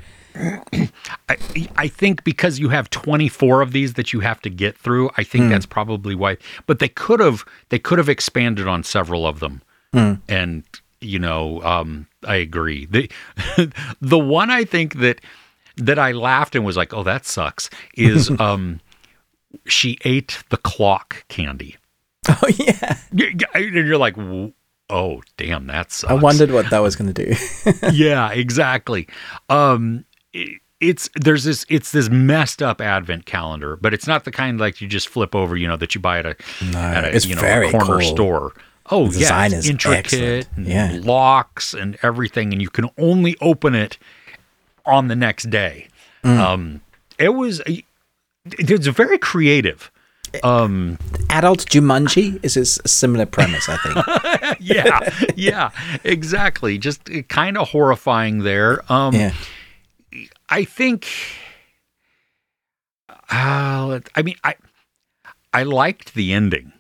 I, I think because you have 24 of these that you have to get through, I think that's probably why. But they could have they could have expanded on several of them, and you know, um, I agree. The the one I think that that I laughed and was like, "Oh, that sucks." Is um, she ate the clock candy, Oh yeah. and you're like, "Oh, damn, that sucks." I wondered what that was going to do. yeah, exactly. Um, it- it's there's this it's this messed up advent calendar, but it's not the kind like you just flip over, you know, that you buy at a at a you know very a corner cool. store. Oh The yeah, it's is intricate, and Yeah. locks and everything, and you can only open it on the next day. Mm. Um, it was it's very creative. Um, Adult Jumanji is a similar premise, I think. yeah, yeah, exactly. Just kind of horrifying there. Um, yeah. I think. Uh, I mean, I I liked the ending.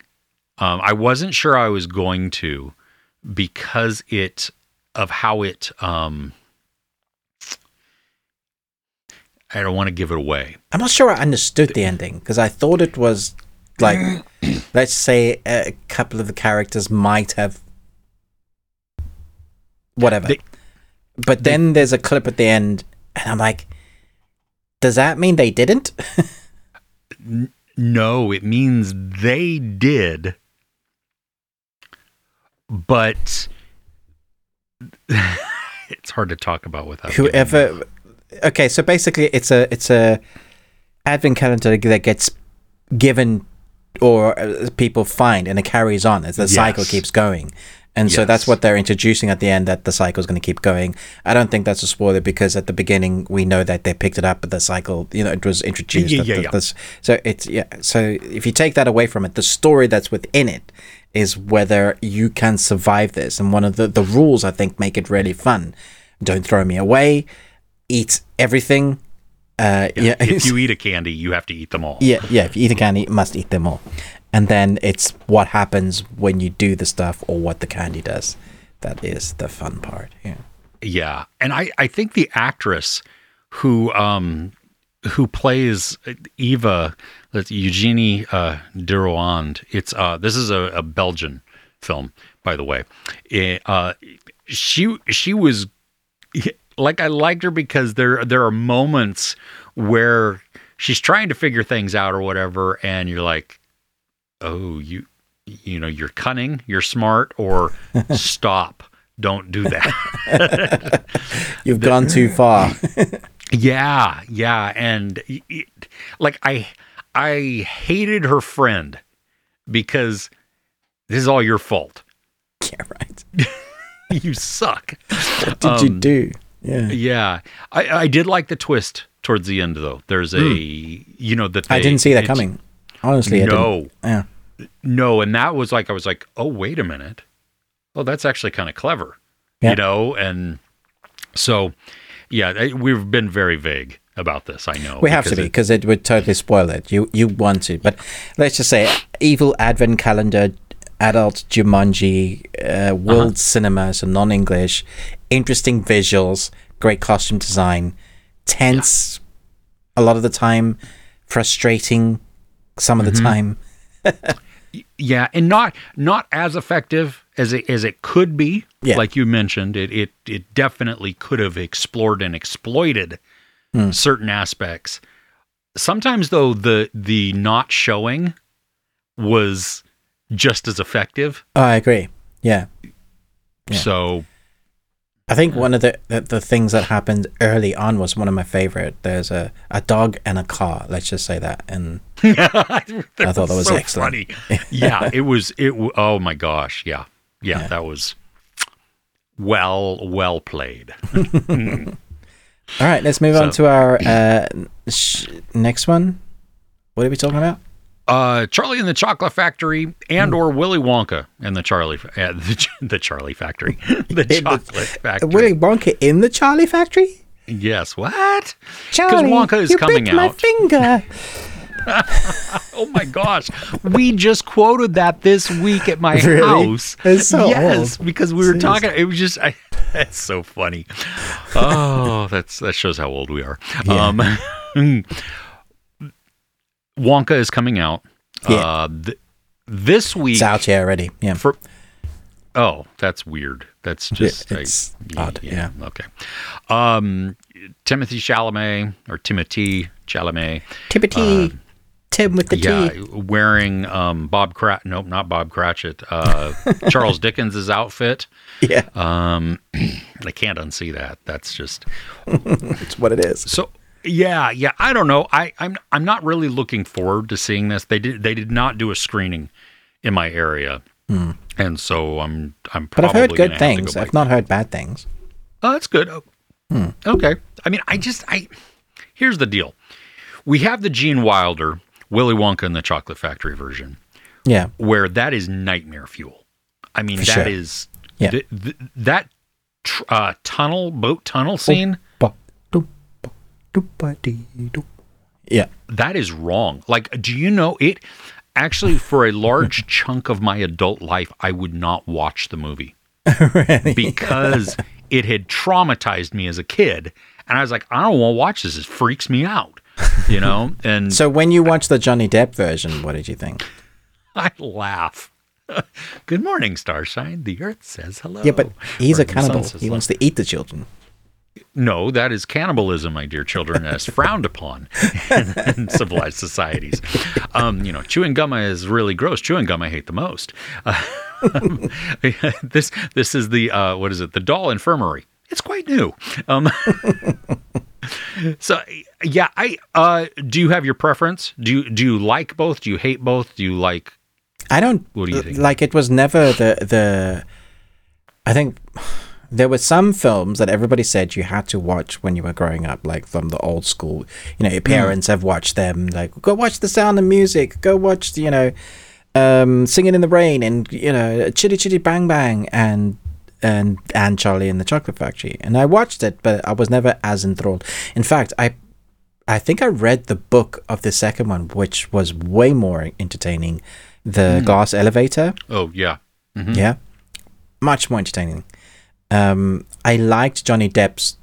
Um, I wasn't sure I was going to because it of how it. Um, I don't want to give it away. I'm not sure I understood the ending because I thought it was like, let's say a couple of the characters might have whatever. They- but then there's a clip at the end, and I'm like, does that mean they didn't? No, it means they did, but it's hard to talk about without Whoever. Okay, so basically, it's a it's a advent calendar that gets given or uh, people find, and it carries on as the cycle keeps going. And so that's what they're introducing at the end that the cycle is going to keep going. I don't think that's a spoiler because at the beginning we know that they picked it up, but the cycle, you know, it was introduced. Yeah, yeah, the- yeah. this- so it's yeah. So if you take that away from it, the story that's within it is whether you can survive this. And one of the the rules I think make it really fun. Don't throw me away. Eat everything. Uh, yeah, if you eat a candy, you have to eat them all. yeah, yeah. If you eat a candy, you must eat them all. And then it's what happens when you do the stuff or what the candy does. That is the fun part. Yeah. Yeah, and I I think the actress who um who plays Eva, that's Eugenie uh, Derouand. It's uh this is a, a Belgian film, by the way. Eh, uh, she she was like I liked her because there there are moments where she's trying to figure things out or whatever, and you're like, oh you you know you're cunning, you're smart, or stop, don't do that. You've gone too far. Yeah, yeah, and it, like I I hated her friend because this is all your fault. yeah, right. you suck. What did you Um, do? Yeah. Yeah, I I did like the twist towards the end though. There's a you know that Hmm. I didn't see that coming. Honestly. No, Yeah. no, and that was like I was like, oh wait a minute, oh that's actually kind of clever, Yeah. you know, and so yeah, we've been very vague about this. I know We have to because be it- because it would totally spoil it. You you want to, but let's just say evil advent calendar, adult Jumanji, uh, world Uh-huh. cinema, so non-English, interesting visuals, great costume design, tense a lot of the time, frustrating some of Mm-hmm. the time. Yeah, and not not as effective as it as it could be. Yeah. Like you mentioned, it it it definitely could have explored and exploited Hmm. certain aspects. Sometimes though the the not showing was just as effective. Oh, I agree. Yeah. Yeah. So I think one of the, the, the things that happened early on was one of my favorite. There's a, a dog and a car. Let's just say that. And I thought that was excellent. Funny. yeah, it was it oh my gosh, yeah. Yeah, that was well well played. all right, let's move on So- to our uh, sh- next one. What are we talking about? Uh, Charlie and the Chocolate Factory and or Willy Wonka and the Charlie uh, the, the Charlie Factory, the Chocolate Factory. Willy Wonka in the Charlie Factory? Yes, what? Charlie, Wonka is you coming bit my finger. Oh my gosh, we just quoted that this week at my Really? house. It's so yes, old. because we were talking. It was just I, that's so funny. Oh, that's that shows how old we are. Um, Wonka is coming out. Yeah. Uh, th- this week it's out here already. Yeah. for Oh, that's weird. That's just I- it's odd, yeah. Okay. Um, Timothy Chalamet or Timothy Chalamet. Timothy. Tim with the Yeah, T. wearing um, Bob Crat. Nope, not Bob Cratchit. Uh, Charles Dickens' outfit. Yeah, Um, I can't unsee that. That's just it's what it is. so. Yeah, yeah. I don't know. I, I'm I'm not really looking forward to seeing this. They did they did not do a screening in my area, and so I'm I'm. Hmm. But I've heard good to go things. I've not heard bad things. Oh, that's good. Oh, Okay. I mean, I just I here's the deal. We have the Gene Wilder Willy Wonka and the Chocolate Factory version, Yeah. where that is nightmare fuel. I mean, For that sure. is Yeah. th- th- that tr- uh, tunnel boat tunnel scene. Ba- Yeah. That is wrong. Like, do you know it? Actually, for a large chunk of my adult life, I would not watch the movie because it had traumatized me as a kid, and I was like, I don't want to watch this. It freaks me out, you know. And So when you watched the Johnny Depp version, what did you think? I laugh. Good morning, Starshine. The Earth says hello. Yeah, but he's Or a cannibal. He hello. wants to eat the children. No, that is cannibalism, my dear children, as frowned upon in, in civilized societies. Um, you know, chewing gum is really gross. Chewing gum I hate the most. Uh, this this is the uh, what is it? The doll infirmary. It's quite new. Um, so yeah, I uh, do you have your preference? Do you do you like both? Do you hate both? Do you like? I don't What do you think? like. It was never the the. I think there were some films that everybody said you had to watch when you were growing up, like from the old school. You know, your Hmm. parents have watched them. Like, go watch The Sound of Music. Go watch, you know, um, Singing in the Rain, and you know, Chitty Chitty Bang Bang, and and and Charlie and the Chocolate Factory. And I watched it, but I was never as enthralled. In fact, I I think I read the book of the second one, which was way more entertaining. The Glass Elevator. Oh yeah, Yeah. Much more entertaining. Um, I liked Johnny Depp's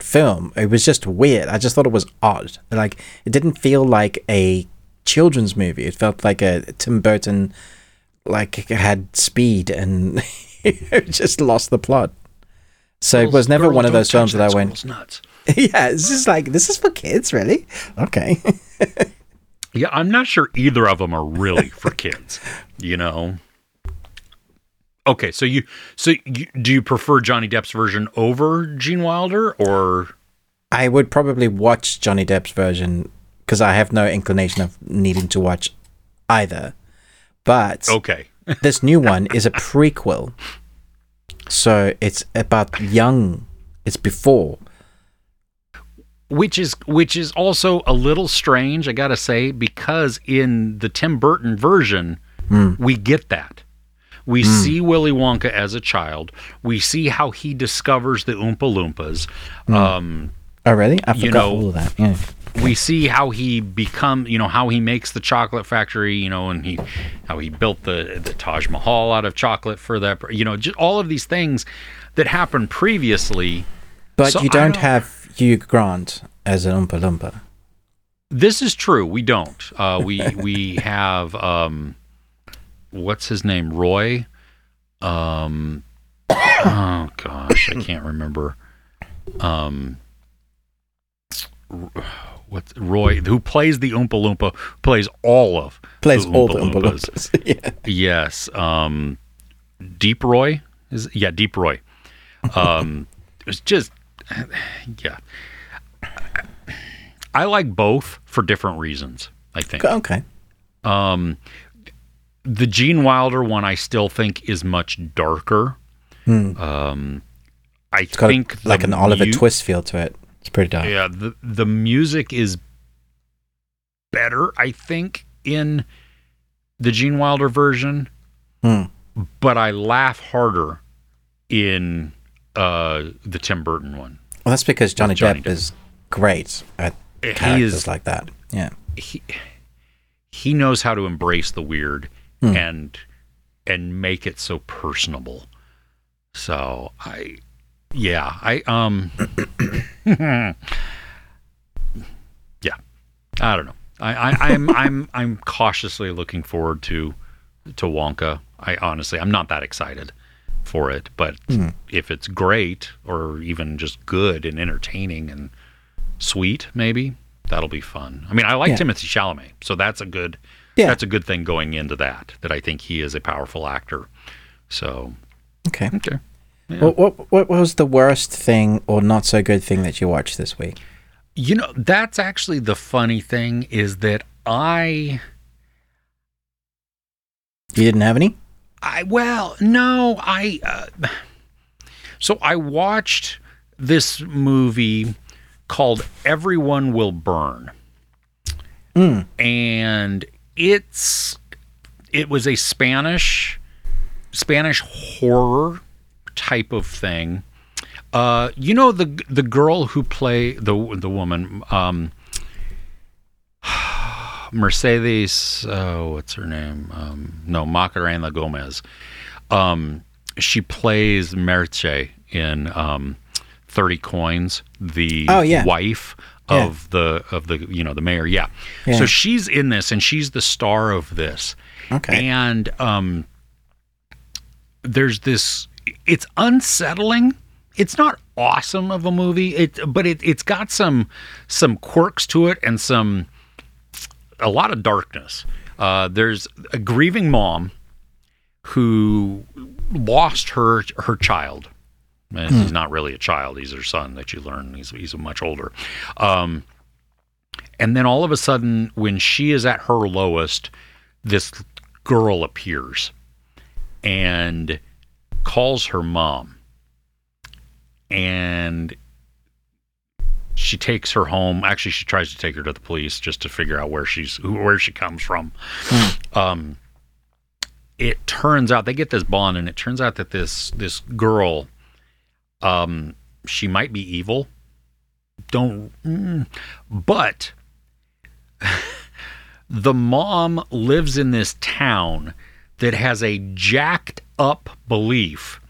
film. It was just weird. I just thought it was odd. Like, it didn't feel like a children's movie. It felt like a Tim Burton, like, had speed and just lost the plot. So it was never Girl, one of those films that I went, nuts. yeah, it's just like, this is for kids, really? Okay. Yeah, I'm not sure either of them are really for kids. You know. Okay, so you so you, do you prefer Johnny Depp's version over Gene Wilder or I would probably watch Johnny Depp's version because I have no inclination of needing to watch either. But okay? this new one is a prequel. So it's about young, it's before. Which is which is also a little strange, I gotta say, because in the Tim Burton version, hmm. we get that. We see Willy Wonka as a child. We see how he discovers the Oompa Loompas. Um, Oh, really? I forgot You know- all of that. Yeah. we see how he become you know how he makes the chocolate factory you know and he how he built the the Taj Mahal out of chocolate for that you know just all of these things that happened previously But So you don't don't- have Hugh Grant as an Oompa Loompa. this is true we don't uh we we have um what's his name Roy um oh gosh I can't remember um what's Roy who plays the Oompa Loompa plays all of Plays the all the Oompa Oompa Loompas. Loompas. yeah. Yes. Um, Deep Roy is yeah, Deep Roy. Um, it was just yeah. I like both for different reasons. I think Okay. um, the Gene Wilder one I still think is much darker. Um, I Hmm. It's got think the like an Oliver mu- Twist feel to it. It's pretty dark. yeah, the the music is better, I think, in the Gene Wilder version, Hmm. but I laugh harder in uh, the Tim Burton one. Well, that's because Johnny, Johnny Depp, Depp. is great at He characters is like that. Yeah. he he knows how to embrace the weird Hmm. and and make it so personable. So I yeah, I um yeah. I don't know. I, I I'm I'm I'm cautiously looking forward to to Wonka. I honestly, I'm not that excited for it, but Hmm. if it's great or even just good and entertaining and sweet, maybe that'll be fun. I mean, I like Yeah. Timothy Chalamet, so that's a good Yeah. that's a good thing going into that. That I think he is a powerful actor. So Okay. okay, What, what what was the worst thing or not so good thing that you watched this week? you know that's actually the funny thing is that I You didn't have any? I well, no, I uh, so I watched this movie called Everyone Will Burn. And it's it was a Spanish Spanish horror type of thing. Uh, you know the the girl who play the the woman um, Mercedes, oh, what's her name? Um, no, Macarena Gomez. Um, she plays Merche in um, Thirty Coins, the Oh, yeah. wife Yeah. of the of the you know the mayor. Yeah. Yeah. So she's in this, and she's the star of this. Okay. And um, there's this. It's unsettling. It's not awesome of a movie. It, but it it's got some some quirks to it and some a lot of darkness. Uh, there's a grieving mom who lost her her child. And he's not really a child; he's her son that you learn. He's he's much older. Um, and then all of a sudden, when she is at her lowest, this girl appears and calls her mom. And she takes her home. Actually, she tries to take her to the police just to figure out where she's where she comes from. Um, it turns out they get this bond, and it turns out that this this girl, um, she might be evil. Don't, mm, but the mom lives in this town that has a jacked up belief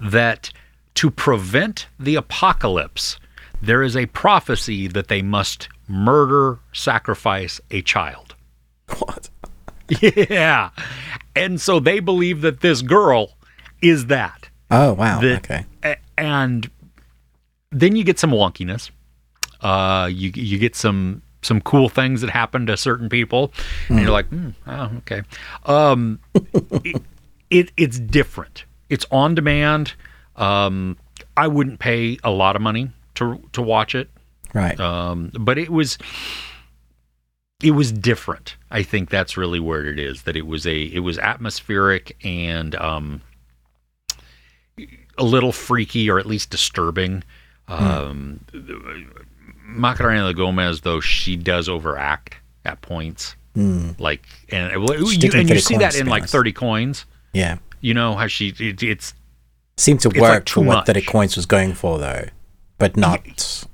that to prevent the apocalypse, there is a prophecy that they must murder, sacrifice a child. What? Yeah. And so they believe that this girl is that. Oh wow. That- okay. And then you get some wonkiness. Uh, you you get some some cool things that happen to certain people, and you're like, hmm, oh, okay. Um, it, it it's different. It's on demand. Um, I wouldn't pay a lot of money to to watch it, Right. um, but it was it was different. I think that's really where it is. That it was a it was atmospheric and um, a little freaky or at least disturbing. Um, Macarena Gomez, though, she does overact at points. Like and you, and you see coins, that in like thirty coins. yeah. You know how she it, it's Seemed to like work too for what Thirty. Coins was going for though, but not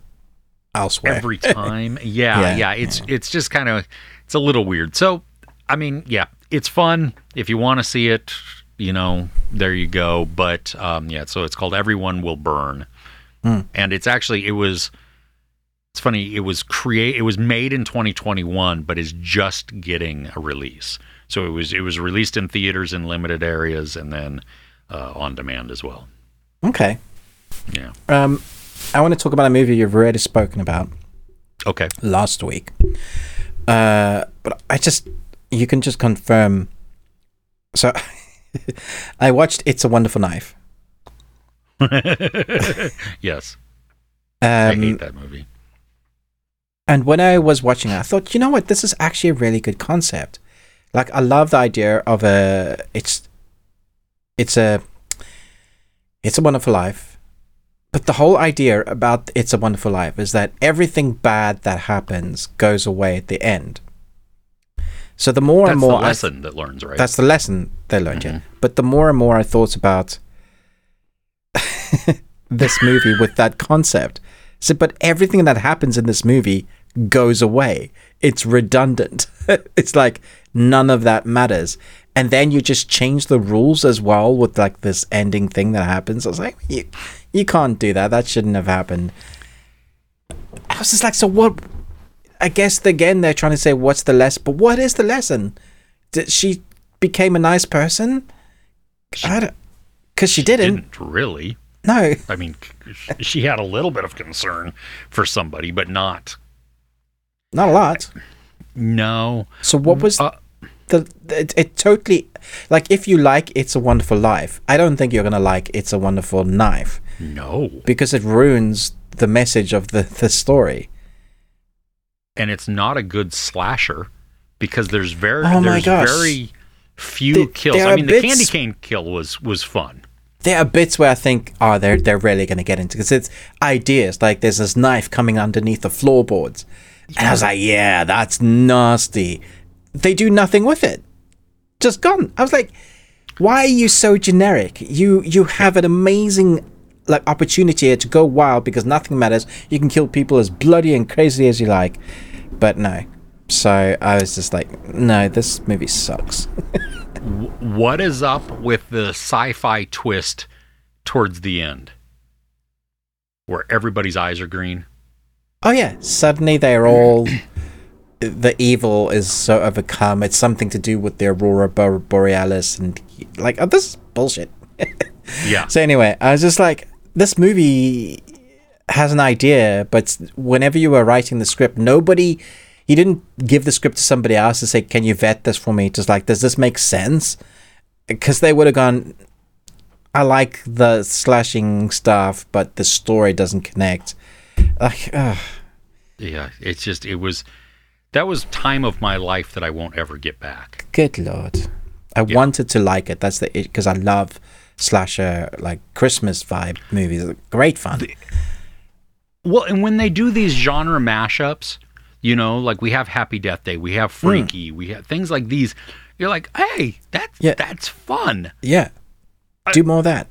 elsewhere. every time. Yeah, Yeah, yeah, It's it's just kind of it's a little weird. So, I mean, yeah, it's fun if you want to see it. You know, there you go. But um, yeah, so it's called Everyone Will Burn, and it's actually it was. It's funny. It was create. It was made in 2021, but is just getting a release. So it was it was released in theaters in limited areas, and then uh, on demand as well. okay. Yeah. Um, I want to talk about a movie you've already spoken about Okay. last week. Uh, but I just you can just confirm. So, I watched "It's a Wonderful Knife." Yes, I Um, hate that movie. And when I was watching it, I thought, you know what, this is actually a really good concept. Like, I love the idea of a it's it's a it's a wonderful life, but the whole idea about it's a wonderful life is that everything bad that happens goes away at the end. So the more That's and the more I lesson that learns, right? that's the lesson they learned, yeah. Mm-hmm. But the more and more I thought about this movie with that concept, so but everything that happens in this movie goes away. It's redundant. it's like none of that matters. And then you just change the rules as well with like this ending thing that happens. I was like, you, you can't do that. That shouldn't have happened. I was just like, so what? I guess again they're trying to say what's the lesson, but what is the lesson? Did she became a nice person? I because she didn't. Didn't really. No. I mean, she had a little bit of concern for somebody, but not. Not a lot. No. So what was Uh, the it, it totally like if you like It's a Wonderful Life, I don't think you're gonna like It's a Wonderful Knife No. because it ruins the message of the the story. And it's not a good slasher because there's very Oh there's gosh. very few Th- kills. I mean, the bits- candy cane kill was was fun. There are bits where I think, oh, they're they're really gonna get into because it's ideas like there's this knife coming underneath the floorboards, and I was like, yeah, that's nasty. They do nothing with it, just gone. I was like, why are you so generic? You you have an amazing like opportunity here to go wild because nothing matters. You can kill people as bloody and crazy as you like, but no. So I was just like, no, this movie sucks. What is up with the sci-fi twist towards the end, where everybody's eyes are green? Oh yeah, suddenly they're all the evil is so overcome. It's something to do with the aurora borealis and like oh, this is bullshit. Yeah. So anyway, I was just like, this movie has an idea, but whenever you were writing the script, nobody. He didn't give the script to somebody else to say, "Can you vet this for me?" Just like, does this make sense? Because they would have gone. I like the slashing stuff, but the story doesn't connect. Like, ugh. Yeah, it's just it was that was time of my life that I won't ever get back. Good lord. I wanted to like it. That's the because I love slasher uh, like Christmas vibe movies. Great fun. Well, and when they do these genre mashups, you know, like we have Happy Death Day, we have hmm. Freaky, we have things like these. You're like, hey, that's Yeah. that's fun. yeah. Uh, do more of that.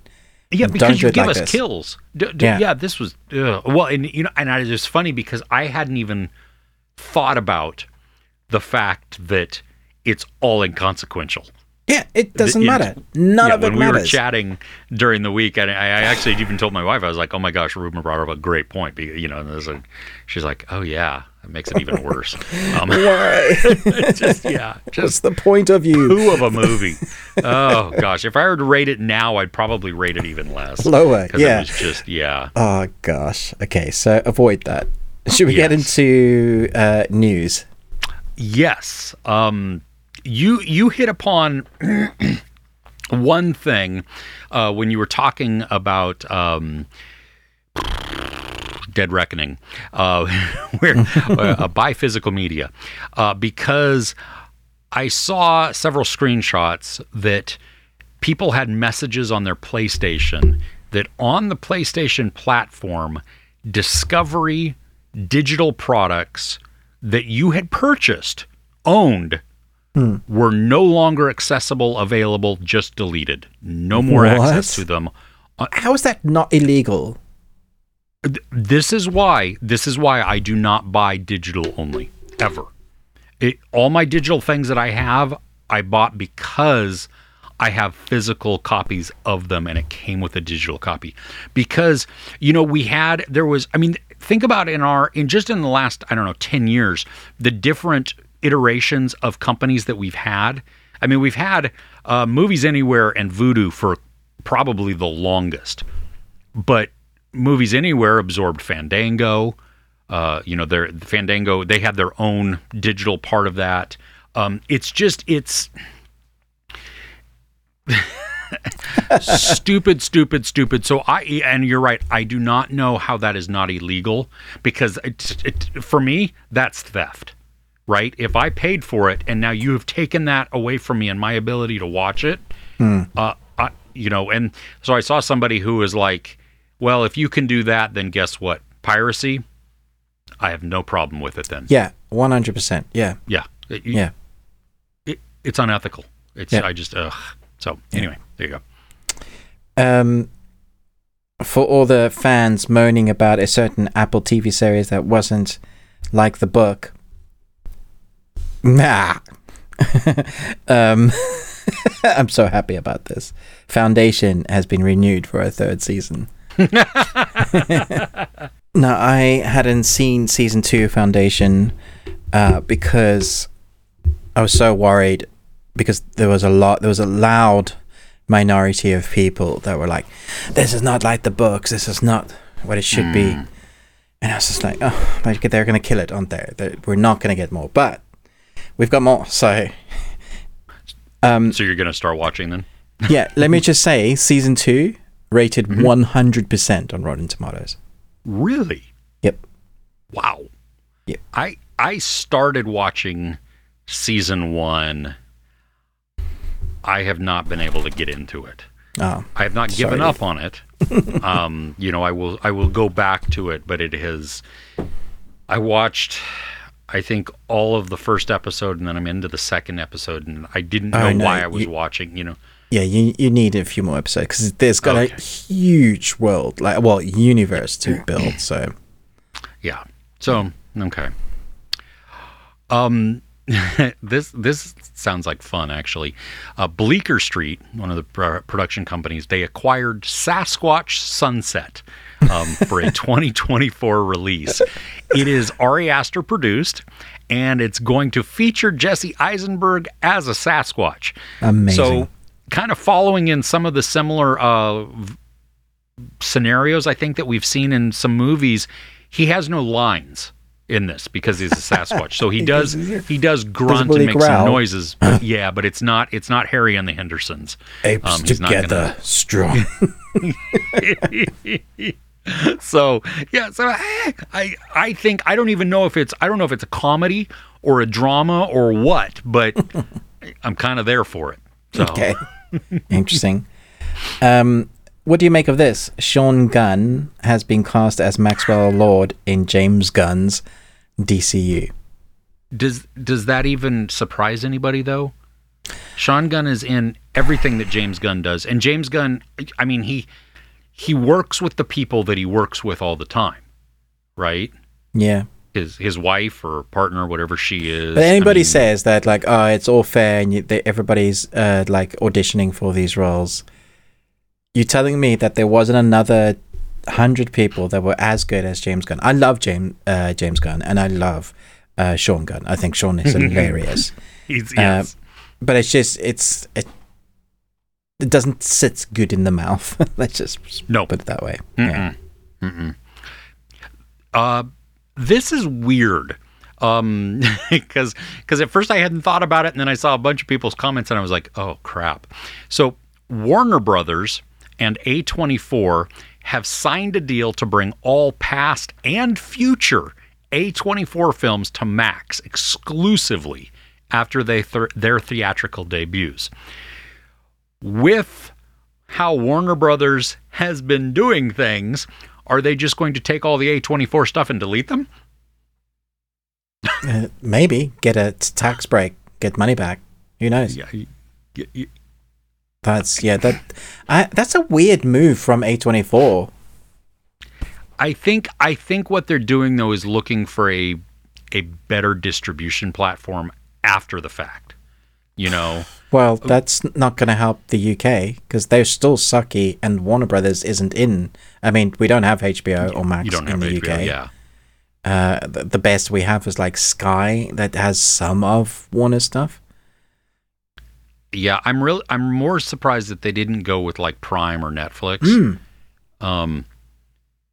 Yeah, because you give like us this. kills. D- d- Yeah. yeah. this was ugh. well, and you know, and it was funny because I hadn't even thought about the fact that it's all inconsequential. Yeah, it doesn't you- matter. None yeah, of it when we were matters. chatting during the week, and I, I actually even told my wife, I was like, "Oh my gosh, Ruben brought up a great point." You know, and there's a, she's like, "Oh yeah, that makes it even worse." Um, Why? just yeah, What's just the point of you? Who of a movie. Oh gosh, if I were to rate it now, I'd probably rate it even less. Lower, yeah. it was just yeah. Oh gosh. Okay, so avoid that. Should we get into uh, news? Yes. Um, you you hit upon one thing uh, when you were talking about um, Dead Reckoning, uh, where uh, by physical media, uh, because I saw several screenshots that people had messages on their PlayStation that on the PlayStation platform, Discovery digital products that you had purchased, owned, Hmm. were no longer accessible, available, just deleted. No more What? access to them. Uh, How is that not illegal? This is why. This is why I do not buy digital only ever. It, all my digital things that I have, I bought because I have physical copies of them, and it came with a digital copy. Because you know, we had there was. I mean, think about in our in just in the last I don't know ten years, the different iterations of companies that we've had. I mean, we've had uh, Movies Anywhere and Vudu for probably the longest but movies anywhere absorbed fandango. Uh, you know their fandango they had their own digital part of that. Um, it's just it's stupid stupid stupid. So i and you're right i do not know how that is not illegal because it, it, for me that's theft right if i paid for it and now you have taken that away from me and my ability to watch it uh, I, you know, and so I saw somebody who was like, "Well, if you can do that, then guess what? Piracy. I have no problem with it. Then, Yeah, one hundred percent. Yeah, yeah, It- yeah. it, it's unethical. It's Yeah. I just ugh. So anyway, there you go. um, for all the fans moaning about a certain Apple TV series that wasn't like the book. Nah. um, I'm so happy about this. Foundation has been renewed for a third season. now, I hadn't seen season two of Foundation uh, because I was so worried because there was a lot, there was a loud minority of people that were like, "This is not like the books. This is not what it should be." And I was just like, "Oh, they're gonna kill it, aren't they? We're not gonna get more, but we've got more." So um, So you're gonna start watching then? yeah, let me just say, season two rated mm-hmm. 100% on Rotten Tomatoes. Really? Yep. Wow. Yep. I I started watching season one. I have not been able to get into it. Oh, I have not given up on it. um, you know, I will I will go back to it, but it has I watched I think all of the first episode and then I'm into the second episode and I didn't know Oh, no, why I was you- watching, you know. yeah, you you need a few more episodes because there's got Okay. a huge world, like well, universe to build. So Yeah. So okay. Um, this this sounds like fun actually. Uh, Bleecker Street, one of the pr- production companies, they acquired Sasquatch Sunset um, for a 2024 release. It is Ari Aster produced, and it's going to feature Jesse Eisenberg as a Sasquatch. amazing. So, kind of following in some of the similar uh, scenarios, I think that we've seen in some movies, he has no lines in this because he's a Sasquatch. So he does he does grunt really and make some noises, but yeah, but it's not it's not Harry and the Hendersons. apes um, he's not together, strong. So yeah, so eh, I I think I don't even know if it's I don't know if it's a comedy or a drama or what, but I'm kind of there for it. So okay, interesting. Um, what do you make of this? Sean Gunn has been cast as Maxwell Lord in James Gunn's DCU. Does does that even surprise anybody though? Sean Gunn is in everything that James Gunn does, and James Gunn, I mean he he works with the people that he works with all the time, right? Yeah. His his wife or partner, whatever she is. But anybody I mean, says that like, oh, it's all fair and you, they, everybody's uh, like auditioning for these roles. You're telling me that there wasn't another hundred people that were as good as James Gunn. I love James uh, James Gunn and I love uh, Sean Gunn. I think Sean is hilarious. he's Uh, yes. but it's just it's it, it doesn't sit good in the mouth. Let's just No. put it that way. Yeah. Uh, this is weird. Um, because because at first I hadn't thought about it, and then I saw a bunch of people's comments, and I was like, oh crap. So Warner Brothers and A24 have signed a deal to bring all past and future A24 films to Max exclusively after they th- their theatrical debuts. With how Warner Brothers has been doing things, are they just going to take all the A24 stuff and delete them? Uh, maybe get a tax break, get money back. Who knows? Yeah. That's yeah. That I, that's a weird move from A24. I think I think what they're doing though is looking for a a better distribution platform after the fact. You know, Well, that's not going to help the UK because they're still sucky, and Warner Brothers isn't in. I mean, we don't have HBO or Max in the HBO, UK. yeah. Uh, the, the best we have is like Sky that has some of Warner stuff. Yeah, I'm real I'm more surprised that they didn't go with like Prime or Netflix. Hmm. Um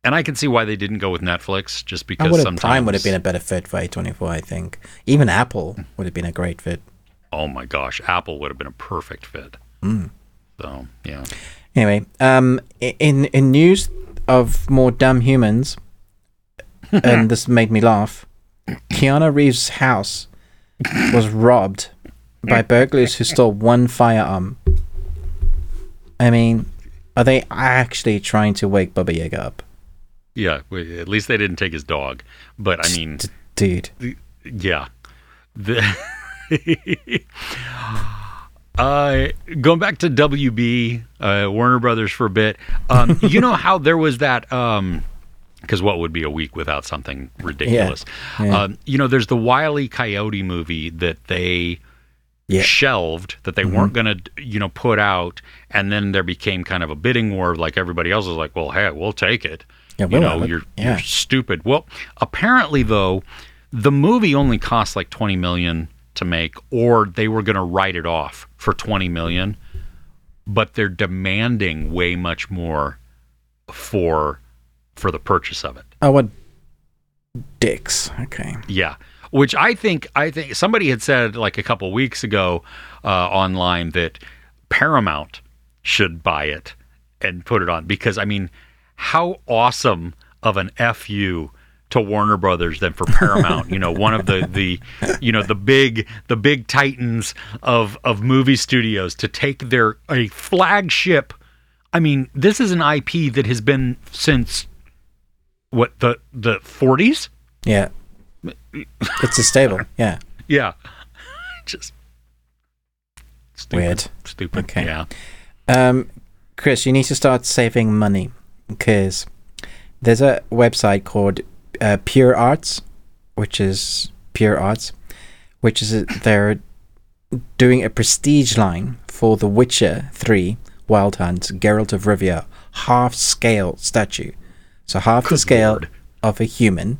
and I can see why they didn't go with Netflix just because sometimes Prime would have been a better fit for A24. I think even Apple would have been a great fit. Oh my gosh, Apple would have been a perfect fit. Hmm. So, yeah. Anyway, um, in in news of more dumb humans, and this made me laugh. Keanu Reeves' house was robbed by burglars who stole one firearm. I mean, are they actually trying to wake Baba Yaga up, Yeah, w- at least they didn't take his dog. But I mean, dude? yeah. The uh, going back to WB, uh, Warner Brothers for a bit. Um, you know how there was that. Um, because what would be a week without something ridiculous? yeah. Um, you know, there's the Wile E. Coyote movie that they Yeah. shelved that they weren't going to, you know, put out, and then there became kind of a bidding war. Like everybody else was like, "Well, hey, we'll take it." Yeah, you know, you're Yeah. you're stupid. Well, apparently though, the movie only cost like 20 million to make or they were going to write it off for 20 million but they're demanding way much more for for the purchase of it Oh, what dicks. Okay. yeah which i think i think somebody had said like a couple weeks ago uh, online that paramount should buy it and put it on because i mean how awesome of an fu to Warner Brothers than for Paramount. you know, one of the the you know the big the big titans of of movie studios to take their a flagship. I mean, this is an IP that has been since what the the 40s. Yeah. It's a stable. Yeah. Yeah, just stupid, Weird. Stupid. Okay. Yeah. Um, Chris, you need to start saving money because there's a website called uh, Pure Arts, which is Pure Arts, which is a, they're doing a prestige line for The Witcher 3 Wild Hunt Geralt of Rivia half scale statue. So half the scale lord. of a human.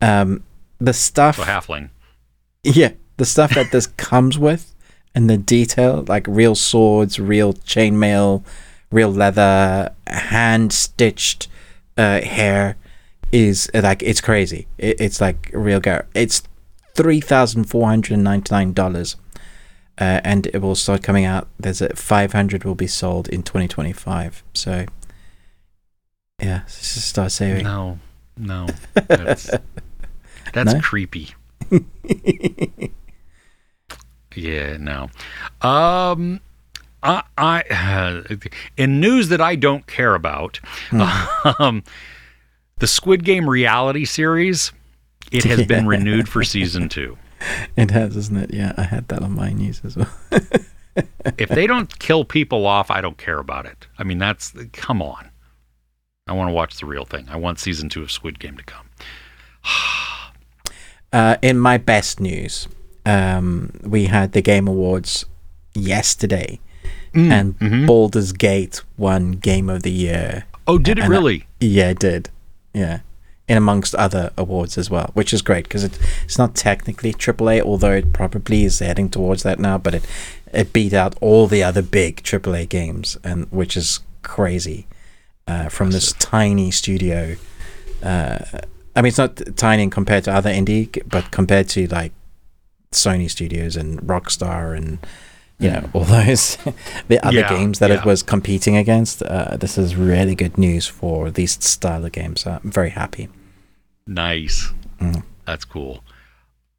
Um, the stuff So halfling. yeah, the stuff that this comes with and the detail, like real swords, real chainmail, real leather, hand stitched uh, hair, is uh, like it's crazy. It, it's like real gar. It's three thousand four hundred and ninety nine dollars, uh, and it will start coming out. There's a five hundred will be sold in twenty twenty five. So yeah, just start saving. No, no, that's that's No? creepy. yeah, no. Um, I, I in news that I don't care about, um, the Squid Game reality series. It has been renewed for season two. It has, isn't it? Yeah, I had that on my news as well. If they don't kill people off, I don't care about it. I mean, that's come on. I want to watch the real thing. I want season two of Squid Game to come. Uh, in my best news, um, we had the Game Awards yesterday, Mm, and mm-hmm. Baldur's Gate won Game of the Year. Oh, did it And I- really? Yeah, it did. Yeah. In amongst other awards as well, which is great because it, it's not technically AAA, although it probably is heading towards that now. But it it beat out all the other big AAA games, and which is crazy uh, from this tiny studio. Uh, I mean, it's not tiny compared to other indie, but compared to like Sony Studios and Rockstar and you know all those the other Yeah, games that yeah. it was competing against. Uh, this is really good news for these style of games. So I'm very happy. Nice. Mm. That's cool.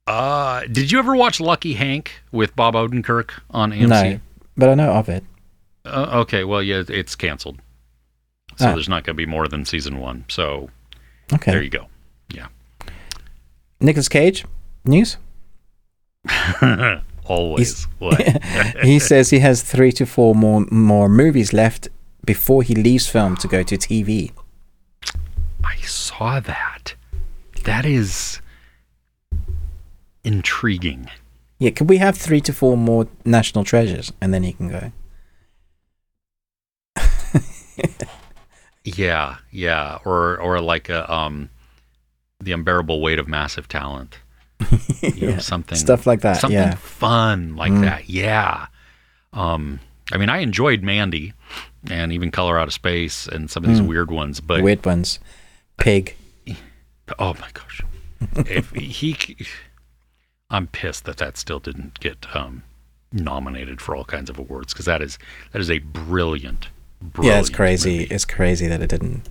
Uh, did you ever watch Lucky Hank with Bob Odenkirk on AMC? No, but I know of it. Uh, okay, well, yeah, it's canceled. So Ah. there's not going to be more than season one. So Okay. there you go. Yeah. Nicolas Cage news. Always. He says he has three to four more more movies left before he leaves film to go to TV. I saw that. That is intriguing. Yeah, could we have three to four more national treasures and then he can go? Yeah, yeah, or or like a um, the unbearable weight of massive talent. You know, Yeah, something Stuff like that. something yeah. fun like Mm. that. Yeah. Um, I mean, I enjoyed Mandy and even Color Out of Space and some of these Mm. weird ones, but Weird ones. Pig. oh my gosh, if he, I'm pissed that that still didn't get um, nominated for all kinds of awards because that is that is a brilliant, brilliant. yeah, it's crazy. movie. It's crazy that it didn't.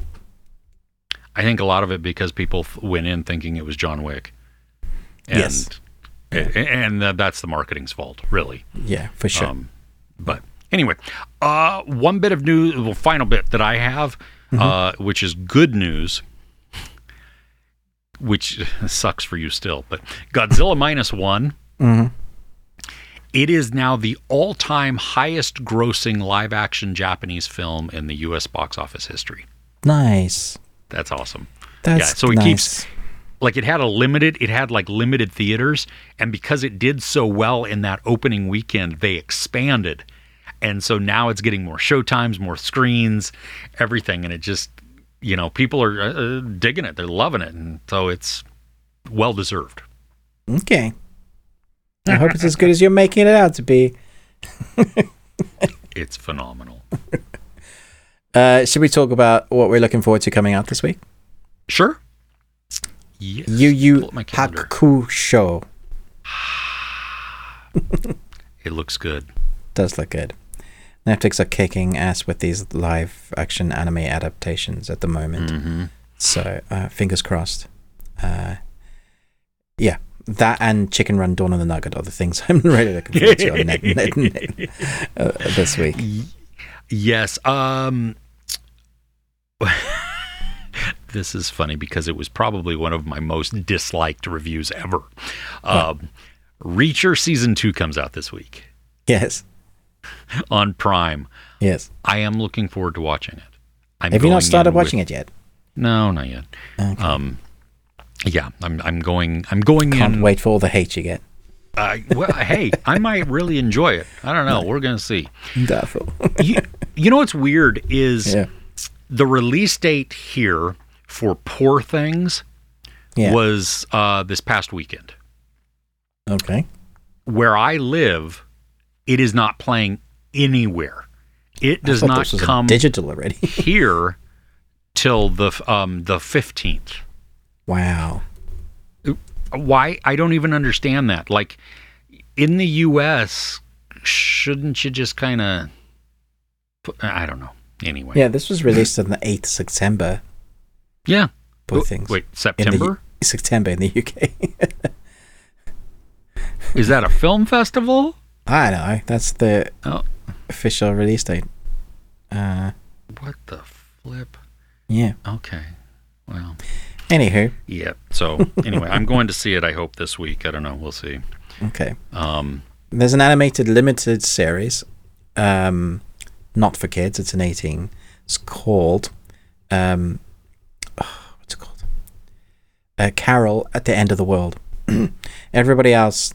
I think a lot of it because people went in thinking it was John Wick. And, Yes. a- And, uh, that's the marketing's fault, really. Yeah, for sure. Um, but anyway, uh, one bit of news, well, final bit that I have, Mm-hmm. uh, which is good news, which sucks for you still, but Godzilla minus one. Mhm. It is now the all-time highest grossing live-action Japanese film in the U.S. box office history. Nice. That's awesome. That's so it nice. keeps- like it had a limited it had like limited theaters and because it did so well in that opening weekend they expanded and so now it's getting more showtimes more screens everything and it just you know people are uh, uh, digging it they're loving it and so it's well deserved Okay. I hope it's as good as you're making it out to be. It's phenomenal. Uh, should we talk about what we're looking forward to coming out this week? Sure. Yes. Yu Yu Pull up my calendar. Hakusho It looks good. does look good. Netflix are kicking ass with these live action anime adaptations at the moment. hmm So uh, fingers crossed. Uh, yeah, that and Chicken Run Dawn of the Nugget are the things I'm really looking forward to on net, net, net, uh, this week. Yes. Um This is funny because it was probably one of my most disliked reviews ever. Um, Reacher season 2 comes out this week Yes, on Prime. yes. I am looking forward to watching it. I'm Have you not started in with- watching it yet? No, not yet. Okay. Um yeah, I'm I'm going I'm going Can't in wait for all the hate you get. Uh, well, hey, I might really enjoy it. I don't know. We're gonna see. Doubtful. You, you know what's weird is yeah, the release date here for Poor Things yeah. was uh, this past weekend. okay. Where I live, it is not playing anywhere. It does not come digital already. here till the um, the fifteenth. wow. Why? I don't even understand that. Like in the U.S., shouldn't you just kind of? I don't know. Anyway. Yeah, this was released on the eighth of September. Yeah. Both Oh, things. Wait, in the September? September in the UK. Is that a film festival? I don't know. That's the Oh, official release date. Uh, what the flip? yeah. Okay. Well, Anywho, yeah. So anyway, I'm going to see it. I hope this week. I don't know. We'll see. okay. Um, There's an animated limited series, um, not for kids. It's an 18. It's called, um, called? Uh, Carol at the End of the World. everybody else,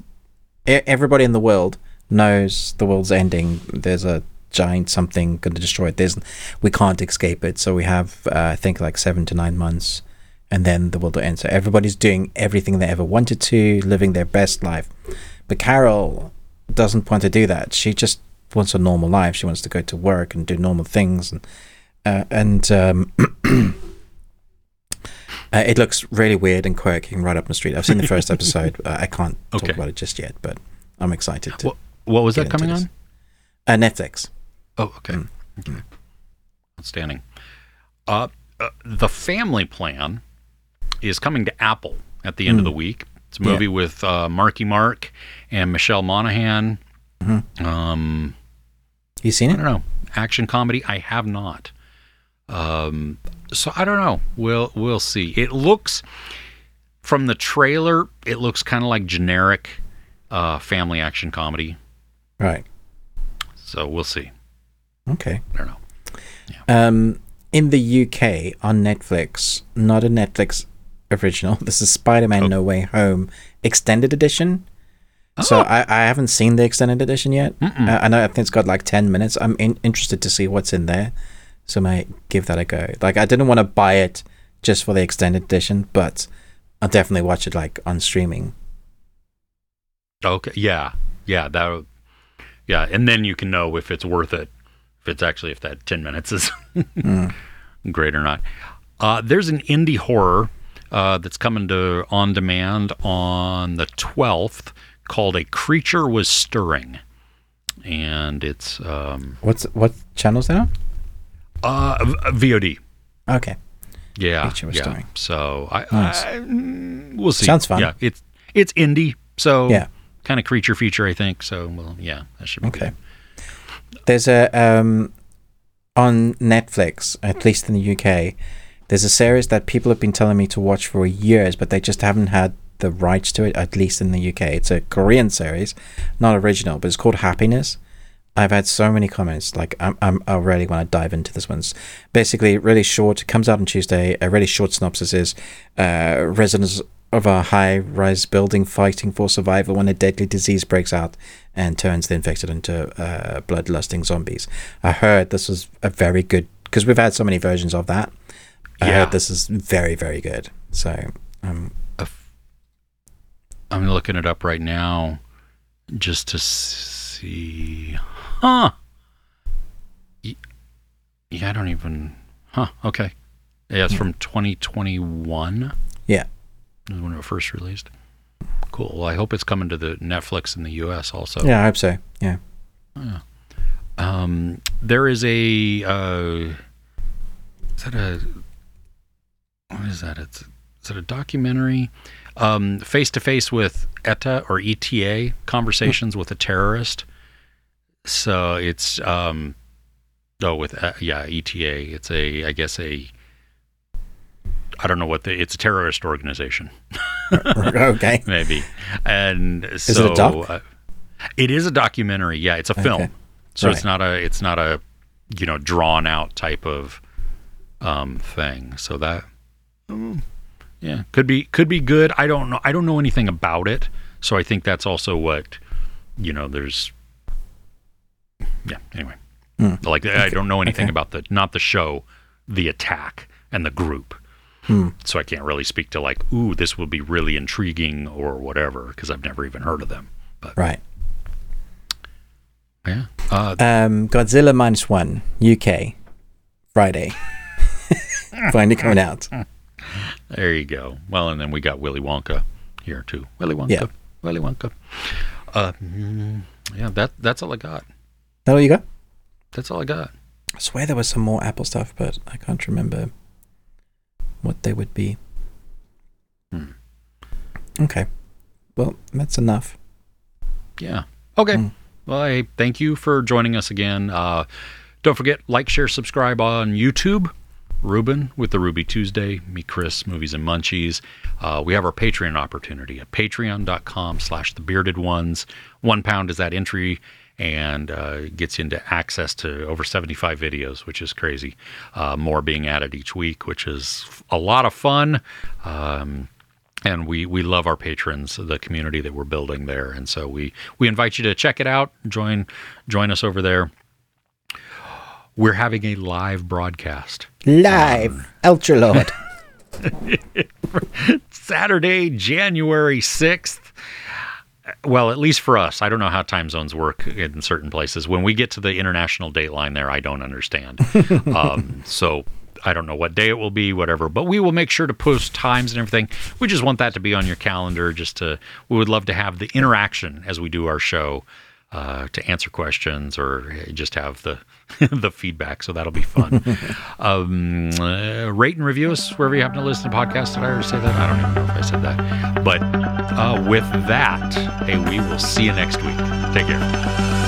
everybody in the world knows the world's ending. There's a giant something going to destroy it. There's, we can't escape it. So we have, uh, I think, like seven to nine months, and then the world will end. So everybody's doing everything they ever wanted to, living their best life. But Carol doesn't want to do that. She just wants a normal life. She wants to go to work and do normal things, and uh, and um, uh, it looks really weird and quirky and right up the street. I've seen the first episode. Uh, I can't talk Okay. about it just yet, but I'm excited to. what, what was that coming on? Uh, Netflix. Oh, okay. Mm. Okay. Outstanding. Uh, uh, the Family Plan is coming to Apple at the end of the week. It's a Mm. Yeah. movie with uh, Marky Mark and Michelle Monaghan. Mm-hmm. Um, You seen I it? don't know. Action comedy? I have not. Um, so I don't know. We'll we'll see. It looks from the trailer, it looks kind of like generic uh, family action comedy. Right. So we'll see. Okay. I don't know. Um, in the UK on Netflix, not a Netflix original. This is Spider-Man: Oh. No Way Home extended edition. Oh. So. I, I haven't seen the extended edition yet. Uh, I know I think it's got like ten minutes. I'm in, interested to see what's in there, so I might give that a go. Like I didn't want to buy it just for the extended edition, but I'll definitely watch it like on streaming. Okay. Yeah. Yeah. That. Yeah, and then you can know if it's worth it. If it's actually if that ten minutes is great or not. Uh, there's an indie horror uh, that's coming to on demand on the twelfth called "A Creature Was Stirring," and it's um, What's what channel's that on? Uh, VOD. Okay, Yeah, Was yeah. So I, Nice. I mm, we'll see. Sounds fun. Yeah, it's it's indie, so Yeah. kind of creature feature, I think. So well, yeah, that should be Okay. good. There's a um on Netflix, at least in the UK, there's a series that people have been telling me to watch for years, but they just haven't had the rights to it, at least in the UK. It's a Korean series, not original, but it's called Happiness. I've had so many comments. Like, I'm, I'm, I really want to dive into this one. Basically really short. It comes out on Tuesday. A really short synopsis is uh, residents of a high rise building fighting for survival when a deadly disease breaks out and turns the infected into uh, bloodlusting zombies. I heard this was a very good, because we've had so many versions of that. I Yeah. heard this is very, very good. So, um, I'm looking it up right now. just to see. Huh. Yeah, I don't even. Huh. Okay. Yeah, it's from 2021. Yeah. is when it was first released. Cool. Well, I hope it's coming to the Netflix in the U.S. also. Yeah, I hope so. Yeah. Um, there is a. Uh, is that a? What is that? It's is it a documentary? Um, face to face with ETA or ETA conversations with a terrorist. So it's um, oh with uh, yeah ETA. It's a I guess a. I don't know what the it's a terrorist organization okay. maybe, and it so a doc? Uh, it is a documentary. Yeah, it's a film, Okay. so it's not a it's not a you know drawn out type of um, thing. So that mm, yeah could be could be good. I don't know. I don't know anything about it, so I think that's also what you know. There's yeah. Anyway, Mm. like I don't know anything Okay. about the not the show, the attack and the group. Hmm. So I can't really speak to like, ooh, this will be really intriguing or whatever because I've never even heard of them. But Right. yeah, uh, Um, Godzilla minus one UK Friday. Finally coming out. there you go. Well, and then we got Willy Wonka here too. Willy Wonka, Yeah. Willy Wonka. Uh, mm, yeah, that that's all I got. That all you got? That's all I got. I swear there was some more Apple stuff, but I can't remember what they would be. Hmm. Okay. Well, that's enough. Yeah. Okay. Mm. Well, I thank you for joining us again. Uh, don't forget, like, share, subscribe on YouTube. Ruben with the Ruby Tuesday, me, Chris, Movies and Munchies. Uh, we have our Patreon opportunity at patreon.com slash the bearded ones. One pound is that entry and uh, gets you into access to over 75 videos, which is crazy. Uh, more being added each week, which is a lot of fun. Um, and we we love our patrons the community that we're building there and so we we invite you to check it out join join us over there we're having a live broadcast Live, Ultra Lord. saturday january 6th well at least for us i don't know how time zones work in certain places. When we get to the international date line there i don't understand. Um, so i don't know what day it will be whatever but we will make sure to post times and everything. We just want that to be on your calendar just to we would love to have the interaction as we do our show uh, to answer questions or just have the the feedback. So that'll be fun. um, uh, rate and review us wherever you happen to listen to podcasts. Did I already say that? I don't even know if I said that. But uh, with that, hey, we will see you next week. Take care.